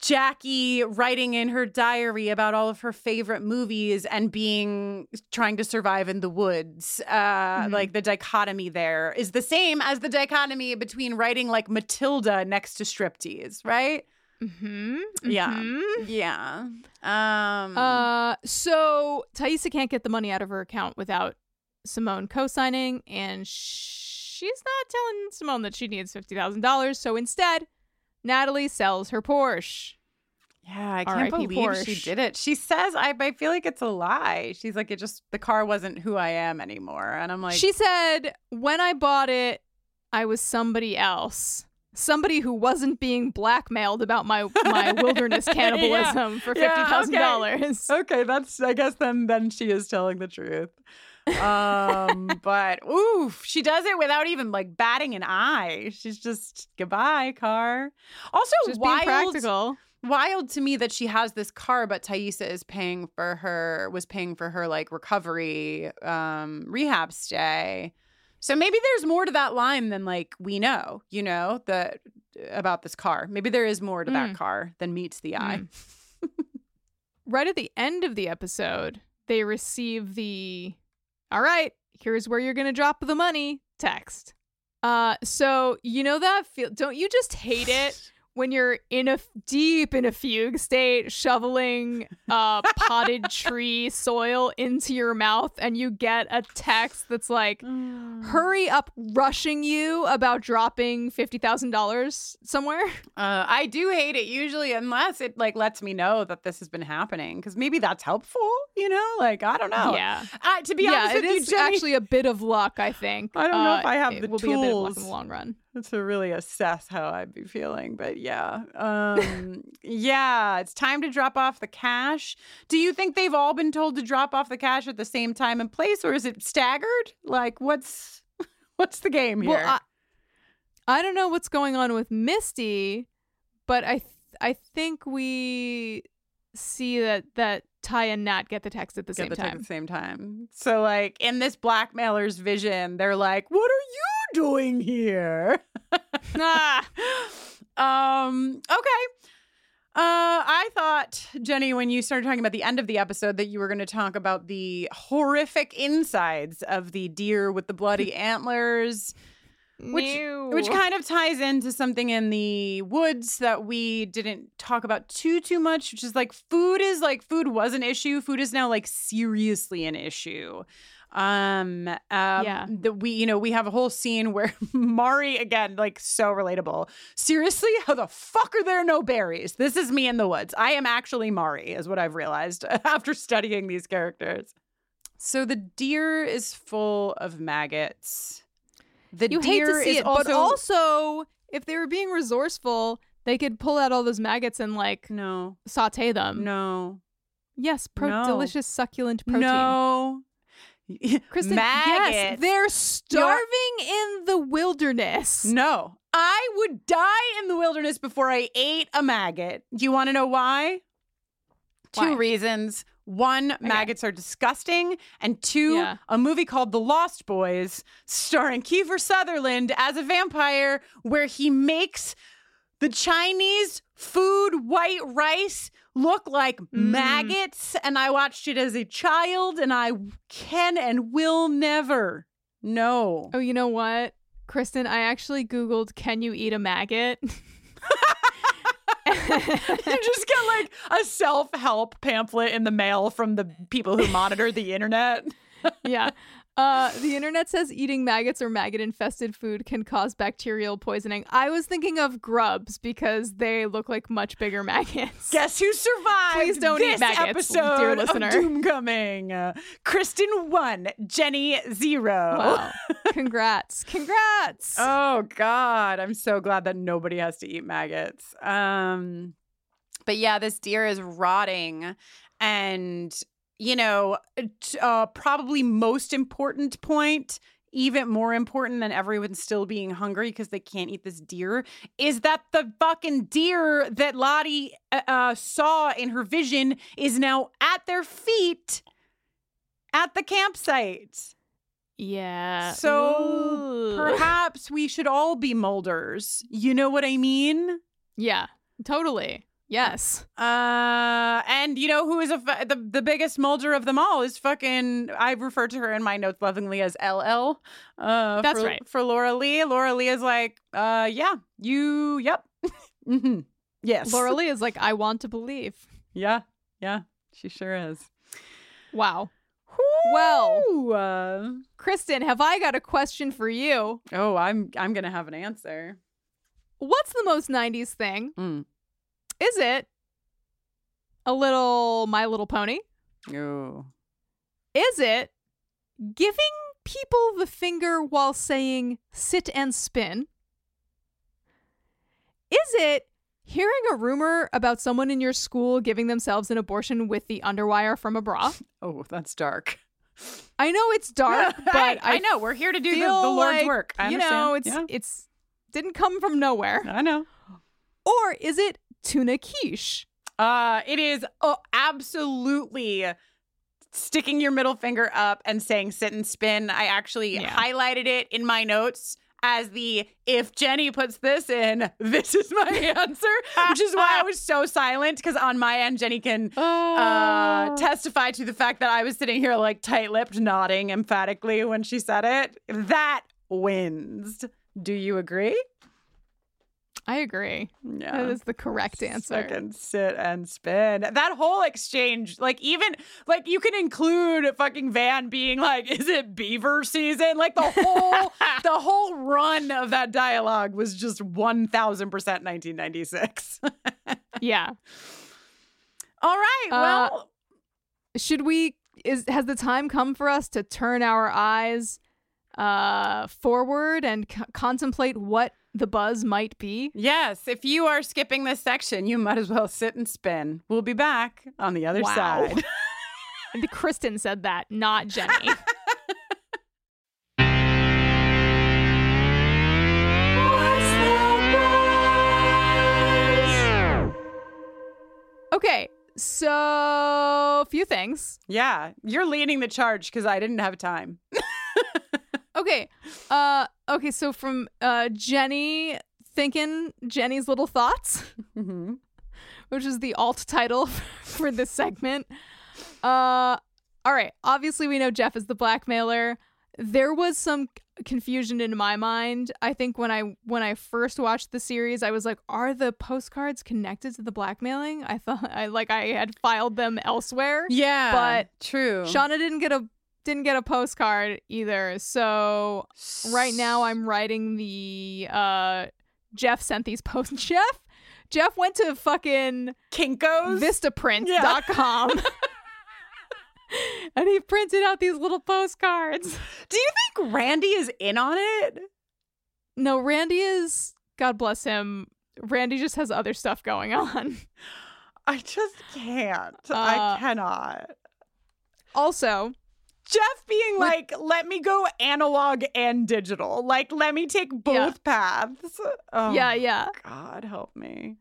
Jackie writing in her diary about all of her favorite movies and being trying to survive in the woods. Uh, Mm-hmm. Like the dichotomy there is the same as the dichotomy between writing like Matilda next to striptease, right? Mm-hmm. Yeah. Yeah. Um, Uh, so Taissa can't get the money out of her account without Simone co-signing, and she's not telling Simone that she needs fifty thousand dollars. So instead, Natalie sells her Porsche. Yeah, I can't believe she did it. She says, I, I feel like it's a lie. She's like, it just, the car wasn't who I am anymore. And I'm like, she said, "When I bought it, I was somebody else." Somebody who wasn't being blackmailed about my my wilderness cannibalism for fifty Yeah, thousand dollars. okay, that's, I guess then, then she is telling the truth. um, but oof, she does it without even like batting an eye. She's just goodbye, car. Also, Just being wild, practical. Wild to me that she has this car, but Taissa is paying for her was paying for her like recovery, um, rehab stay. So maybe there's more to that line than like we know, you know, that about this car. Maybe there is more to that Mm. car than meets the eye. right at the end of the episode, they receive the all right, here's where you're going to drop the money text. Uh so you know that feel don't you just hate it when you're in a f- deep in a fugue state shoveling uh potted tree soil into your mouth and you get a text that's like hurry up rushing you about dropping $50,000 somewhere? Uh, I do hate it usually, unless it like lets me know that this has been happening, because maybe that's helpful. You know, like I don't know. Yeah. Uh, to be yeah, honest it with you, is Jenny, actually a bit of luck, I think. I don't know Uh, if I have it the will be a bit of luck in the long run. To really assess how I'd be feeling, but yeah, um, yeah, it's time to drop off the cash. Do you think they've all been told to drop off the cash at the same time and place, or is it staggered? Like, what's what's the game here? Well, I, I don't know what's going on with Misty, but I th- I think we see that that Tai and Nat get the text at the Get same the text time. at the same time. So, like in this blackmailer's vision, they're like, "What are you doing here?" Ah. um. Okay. Uh, I thought, Jenny, when you started talking about the end of the episode, that you were going to talk about the horrific insides of the deer with the bloody antlers, which which kind of ties into something in the woods that we didn't talk about too too much, which is like food is like food was an issue. Food is now like seriously an issue. Um, um Yeah. the, we you know we have a whole scene where Mari again like so relatable. Seriously, how the fuck are there no berries? This is me in the woods. I am actually Mari, is what I've realized after studying these characters. So the deer is full of maggots. The you hate deer to see is it, also but also if they were being resourceful, they could pull out all those maggots and like no saute them. no Yes, pro- No. delicious succulent protein. no. Kristin, maggots. yes, they're starving in the wilderness. No, I would die in the wilderness before I ate a maggot. Do you want to know why? Two reasons. One, maggots are disgusting. And two, Yeah. a movie called The Lost Boys, starring Kiefer Sutherland as a vampire, where he makes the Chinese food white rice look like mm. maggots. And I watched it as a child, and I can and will never know. Oh, you know what? Kristin, I actually Googled, can you eat a maggot? you just get like a self help pamphlet in the mail from the people who monitor the internet. yeah. Uh, the internet says eating maggots or maggot infested food can cause bacterial poisoning. I was thinking of grubs because they look like much bigger maggots. Guess who survived? Please don't this eat maggots, episode dear of listener. Doomcoming. Uh, Kristin one, Jenny zero. Wow. Congrats. Congrats. Oh God, I'm so glad that nobody has to eat maggots. Um, but yeah, this deer is rotting, and you know, t- uh, probably most important point. Even more important than everyone still being hungry because they can't eat this deer is that the fucking deer that Lottie uh, uh, saw in her vision is now at their feet at the campsite. yeah. So Ooh. perhaps we should all be Mulders. You know what I mean? Yeah, totally. Yes. Uh, and you know who is a f- the the biggest Mulder of them all is fucking. I refer to her in my notes lovingly as LL. Uh, That's for, right. for Laura Lee. Laura Lee is like, uh, yeah, you, yep, mm-hmm. yes, Laura Lee is like, I want to believe. Yeah, yeah, she sure is. Wow. Well, uh, Kristin, have I got a question for you? oh, I'm I'm gonna have an answer. What's the most 90s thing? Mm. Is it a little My Little Pony? Oh, Is it giving people the finger while saying sit and spin? Is it hearing a rumor about someone in your school giving themselves an abortion with the underwire from a bra? oh, that's dark. I know it's dark, but I, I, know we're here to do the, the Lord's like, work. I you know, understand. it's it's didn't come from nowhere. I know. Or is it tuna quiche? Uh, it is oh, absolutely sticking your middle finger up and saying sit and spin. I actually Yeah. highlighted it in my notes as the if Jenny puts this in, this is my answer, which is why I was so silent because on my end, Jenny can uh, testify to the fact that I was sitting here like tight lipped, nodding emphatically when she said it. That wins. Do you agree? I agree. Yeah. That is the correct answer. Fucking sit and spin. That whole exchange, like even like you can include fucking Van being like, "Is it beaver season?" Like the whole the whole run of that dialogue was just one thousand percent nineteen ninety six. Yeah. All right. Uh, Well, Should we is has the time come for us to turn our eyes uh forward and c- contemplate what the buzz might be? yes. If you are skipping this section, you might as well sit and spin. We'll be back on the other Wow. side. And Kristin said that, not Jenny. Okay, so a few things. yeah, you're leading the charge because I didn't have time. Okay, uh, okay, so from uh Jenny thinking Jenny's little thoughts, Mm-hmm. which is the alt title for this segment. Uh, all right, obviously we know Jeff is the blackmailer. There was some confusion in my mind. I think when I when I first watched the series, I was like, "Are the postcards connected to the blackmailing?" I thought I like I had filed them elsewhere. Yeah, but true. Shauna didn't get a didn't get a postcard either. So right now I'm writing the uh Jeff sent these posts. Jeff Jeff went to fucking Kinkos Vistaprint.com. and he printed out these little postcards. Do you think Randy is in on it? No, Randy is God bless him. Randy just has other stuff going on. I just can't. Uh, I cannot. Also, Jeff being like, let me go analog and digital. Like, let me take both paths. Oh, yeah, yeah. God help me.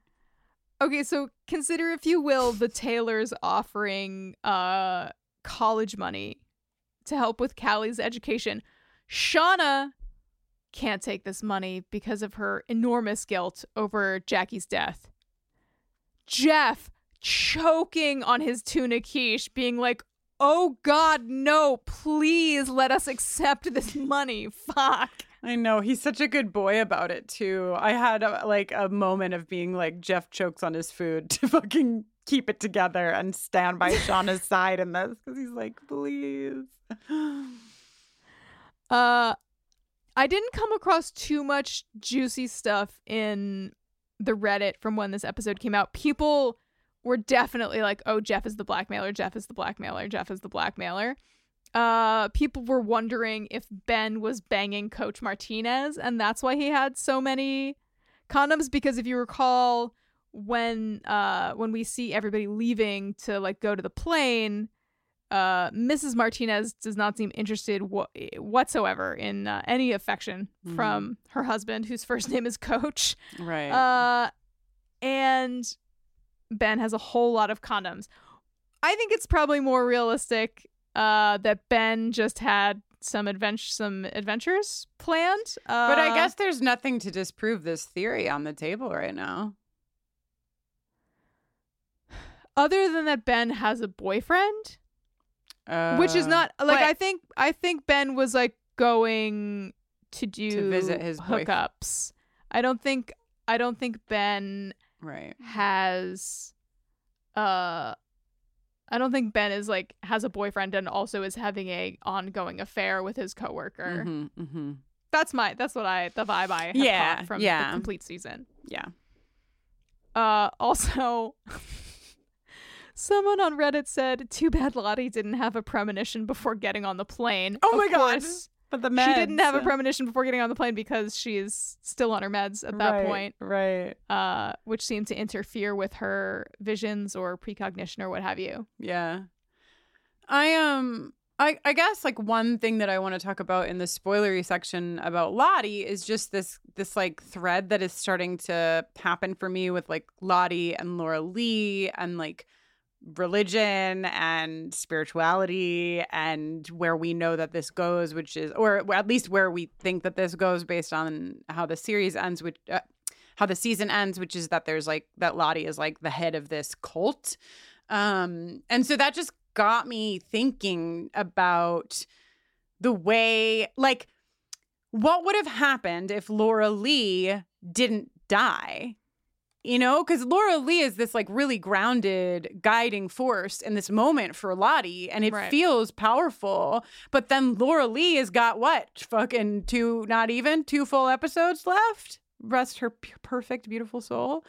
Okay, so consider if you will the Taylors offering uh college money to help with Callie's education. Shauna can't take this money because of her enormous guilt over Jackie's death. Jeff choking on his tuna quiche, being like, Oh God, no, please let us accept this money. Fuck. I know he's such a good boy about it too. I had a, like a moment of being like Jeff chokes on his food to fucking keep it together and stand by Shauna's side in this because he's like, please. Uh I didn't come across too much juicy stuff in the Reddit from when this episode came out. People were definitely like, "Oh, Jeff is the blackmailer. Jeff is the blackmailer. Jeff is the blackmailer." Uh people were wondering if Ben was banging Coach Martinez and that's why he had so many condoms because if you recall when uh when we see everybody leaving to like go to the plane uh, Mrs. Martinez does not seem interested wha- whatsoever in uh, any affection Mhm. from her husband, whose first name is Coach. Right. Uh, and Ben has a whole lot of condoms. I think it's probably more realistic uh, that Ben just had some adventure, some adventures planned. Uh, but I guess there's nothing to disprove this theory on the table right now. other than that Ben has a boyfriend, Uh, which is not like I think I think Ben was like going to do to visit his hookups. I don't think I don't think Ben right. has uh I don't think Ben is like has a boyfriend and also is having a ongoing affair with his coworker. Mhm, mhm. That's my that's what I the vibe I have Yeah, from yeah. the complete season. Yeah. Uh also someone on Reddit said too bad Lottie didn't have a premonition before getting on the plane. Oh Of my God. course, But the She didn't have a premonition before getting on the plane because she's still on her meds at that Right, point. Right. Uh, which seemed to interfere with her visions or precognition or what have you. Yeah. I um I I guess like one thing that I want to talk about in the spoilery section about Lottie is just this this like thread that is starting to happen for me with like Lottie and Laura Lee and like religion and spirituality and where we know that this goes which is or at least where we think that this goes based on how the series ends which uh, how the season ends which is that there's like that Lottie is like the head of this cult. Um and so that just got me thinking about the way like what would have happened if Laura Lee didn't die you know because laura lee is this like really grounded guiding force in this moment for lottie and it Right. feels powerful. But then laura lee has got what? Fucking two not even two full episodes left? Rest her p- perfect beautiful soul.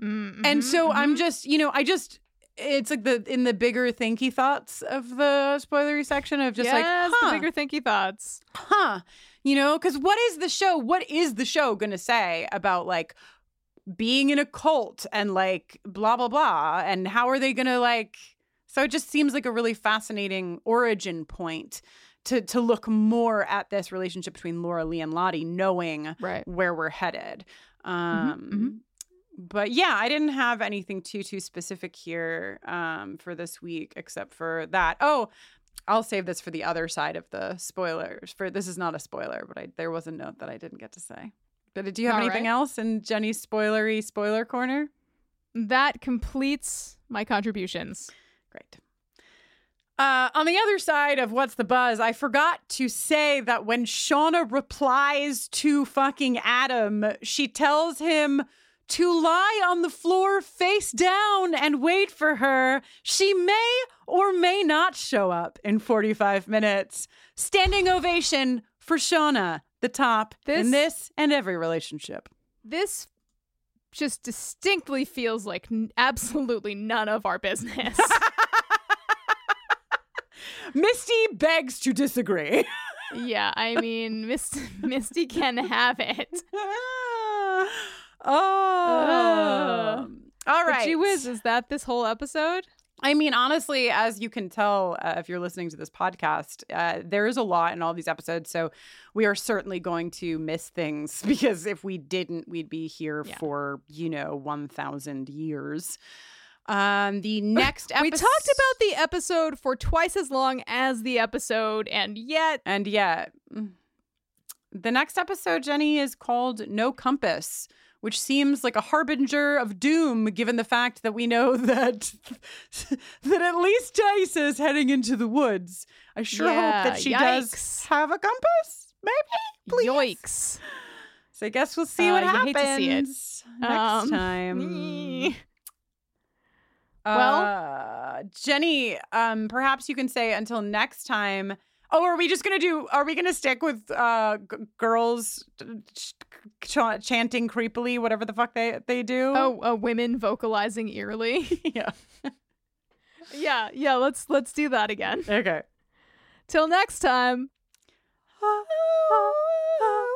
Mm-hmm, and so i'm just you know i just it's like the in the bigger thinky thoughts of the spoilery section of just like huh, the bigger thinky thoughts. huh. You know because what is the show what is the show gonna say about like being in a cult and like blah blah blah and how are they gonna like so it just seems like a really fascinating origin point to to look more at this relationship between Laura Lee and Lottie knowing Right. where we're headed um but yeah i didn't have anything too too specific here um for this week except for that oh I'll save this for the other side of the spoilers. For this is not a spoiler, but I there was a note that I didn't get to say. But do you have All anything right. else in Jenny's spoilery spoiler corner? That completes my contributions. Great. Uh, on the other side of what's the buzz, I forgot to say that when Shauna replies to fucking Adam, she tells him to lie on the floor face down and wait for her. She may or may not show up in 45 minutes. Standing ovation for Shauna, the top in This- this and every relationship. This just distinctly feels like n- absolutely none of our business. Misty begs to disagree. yeah, I mean, Mist- Misty can have it. oh. All But right. Gee whiz, is that this whole episode? I mean, honestly, as you can tell, uh, if you're listening to this podcast, uh, there is a lot in all these episodes. So we are certainly going to miss things because if we didn't, we'd be here Yeah. for, you know, 1,000 years. Um, the next episode. We talked about the episode for twice as long as the episode, and yet And yet, mm, the next episode, Jenny, is called No Compass, which seems like a harbinger of doom given the fact that we know that that at least Dice is heading into the woods. I sure Yeah, hope that she yikes. does have a compass. Maybe, please. Yoicks. So I guess we'll see Uh, what happens hate to see it. next Um, time. Well- Uh, Jenny, um, perhaps you can say until next time. Oh, are we just gonna do? Are we gonna stick with uh g- girls ch- ch- chanting creepily, whatever the fuck they they do? Oh, uh, women vocalizing eerily. yeah. yeah, yeah. Let's let's do that again. Okay. Till next time.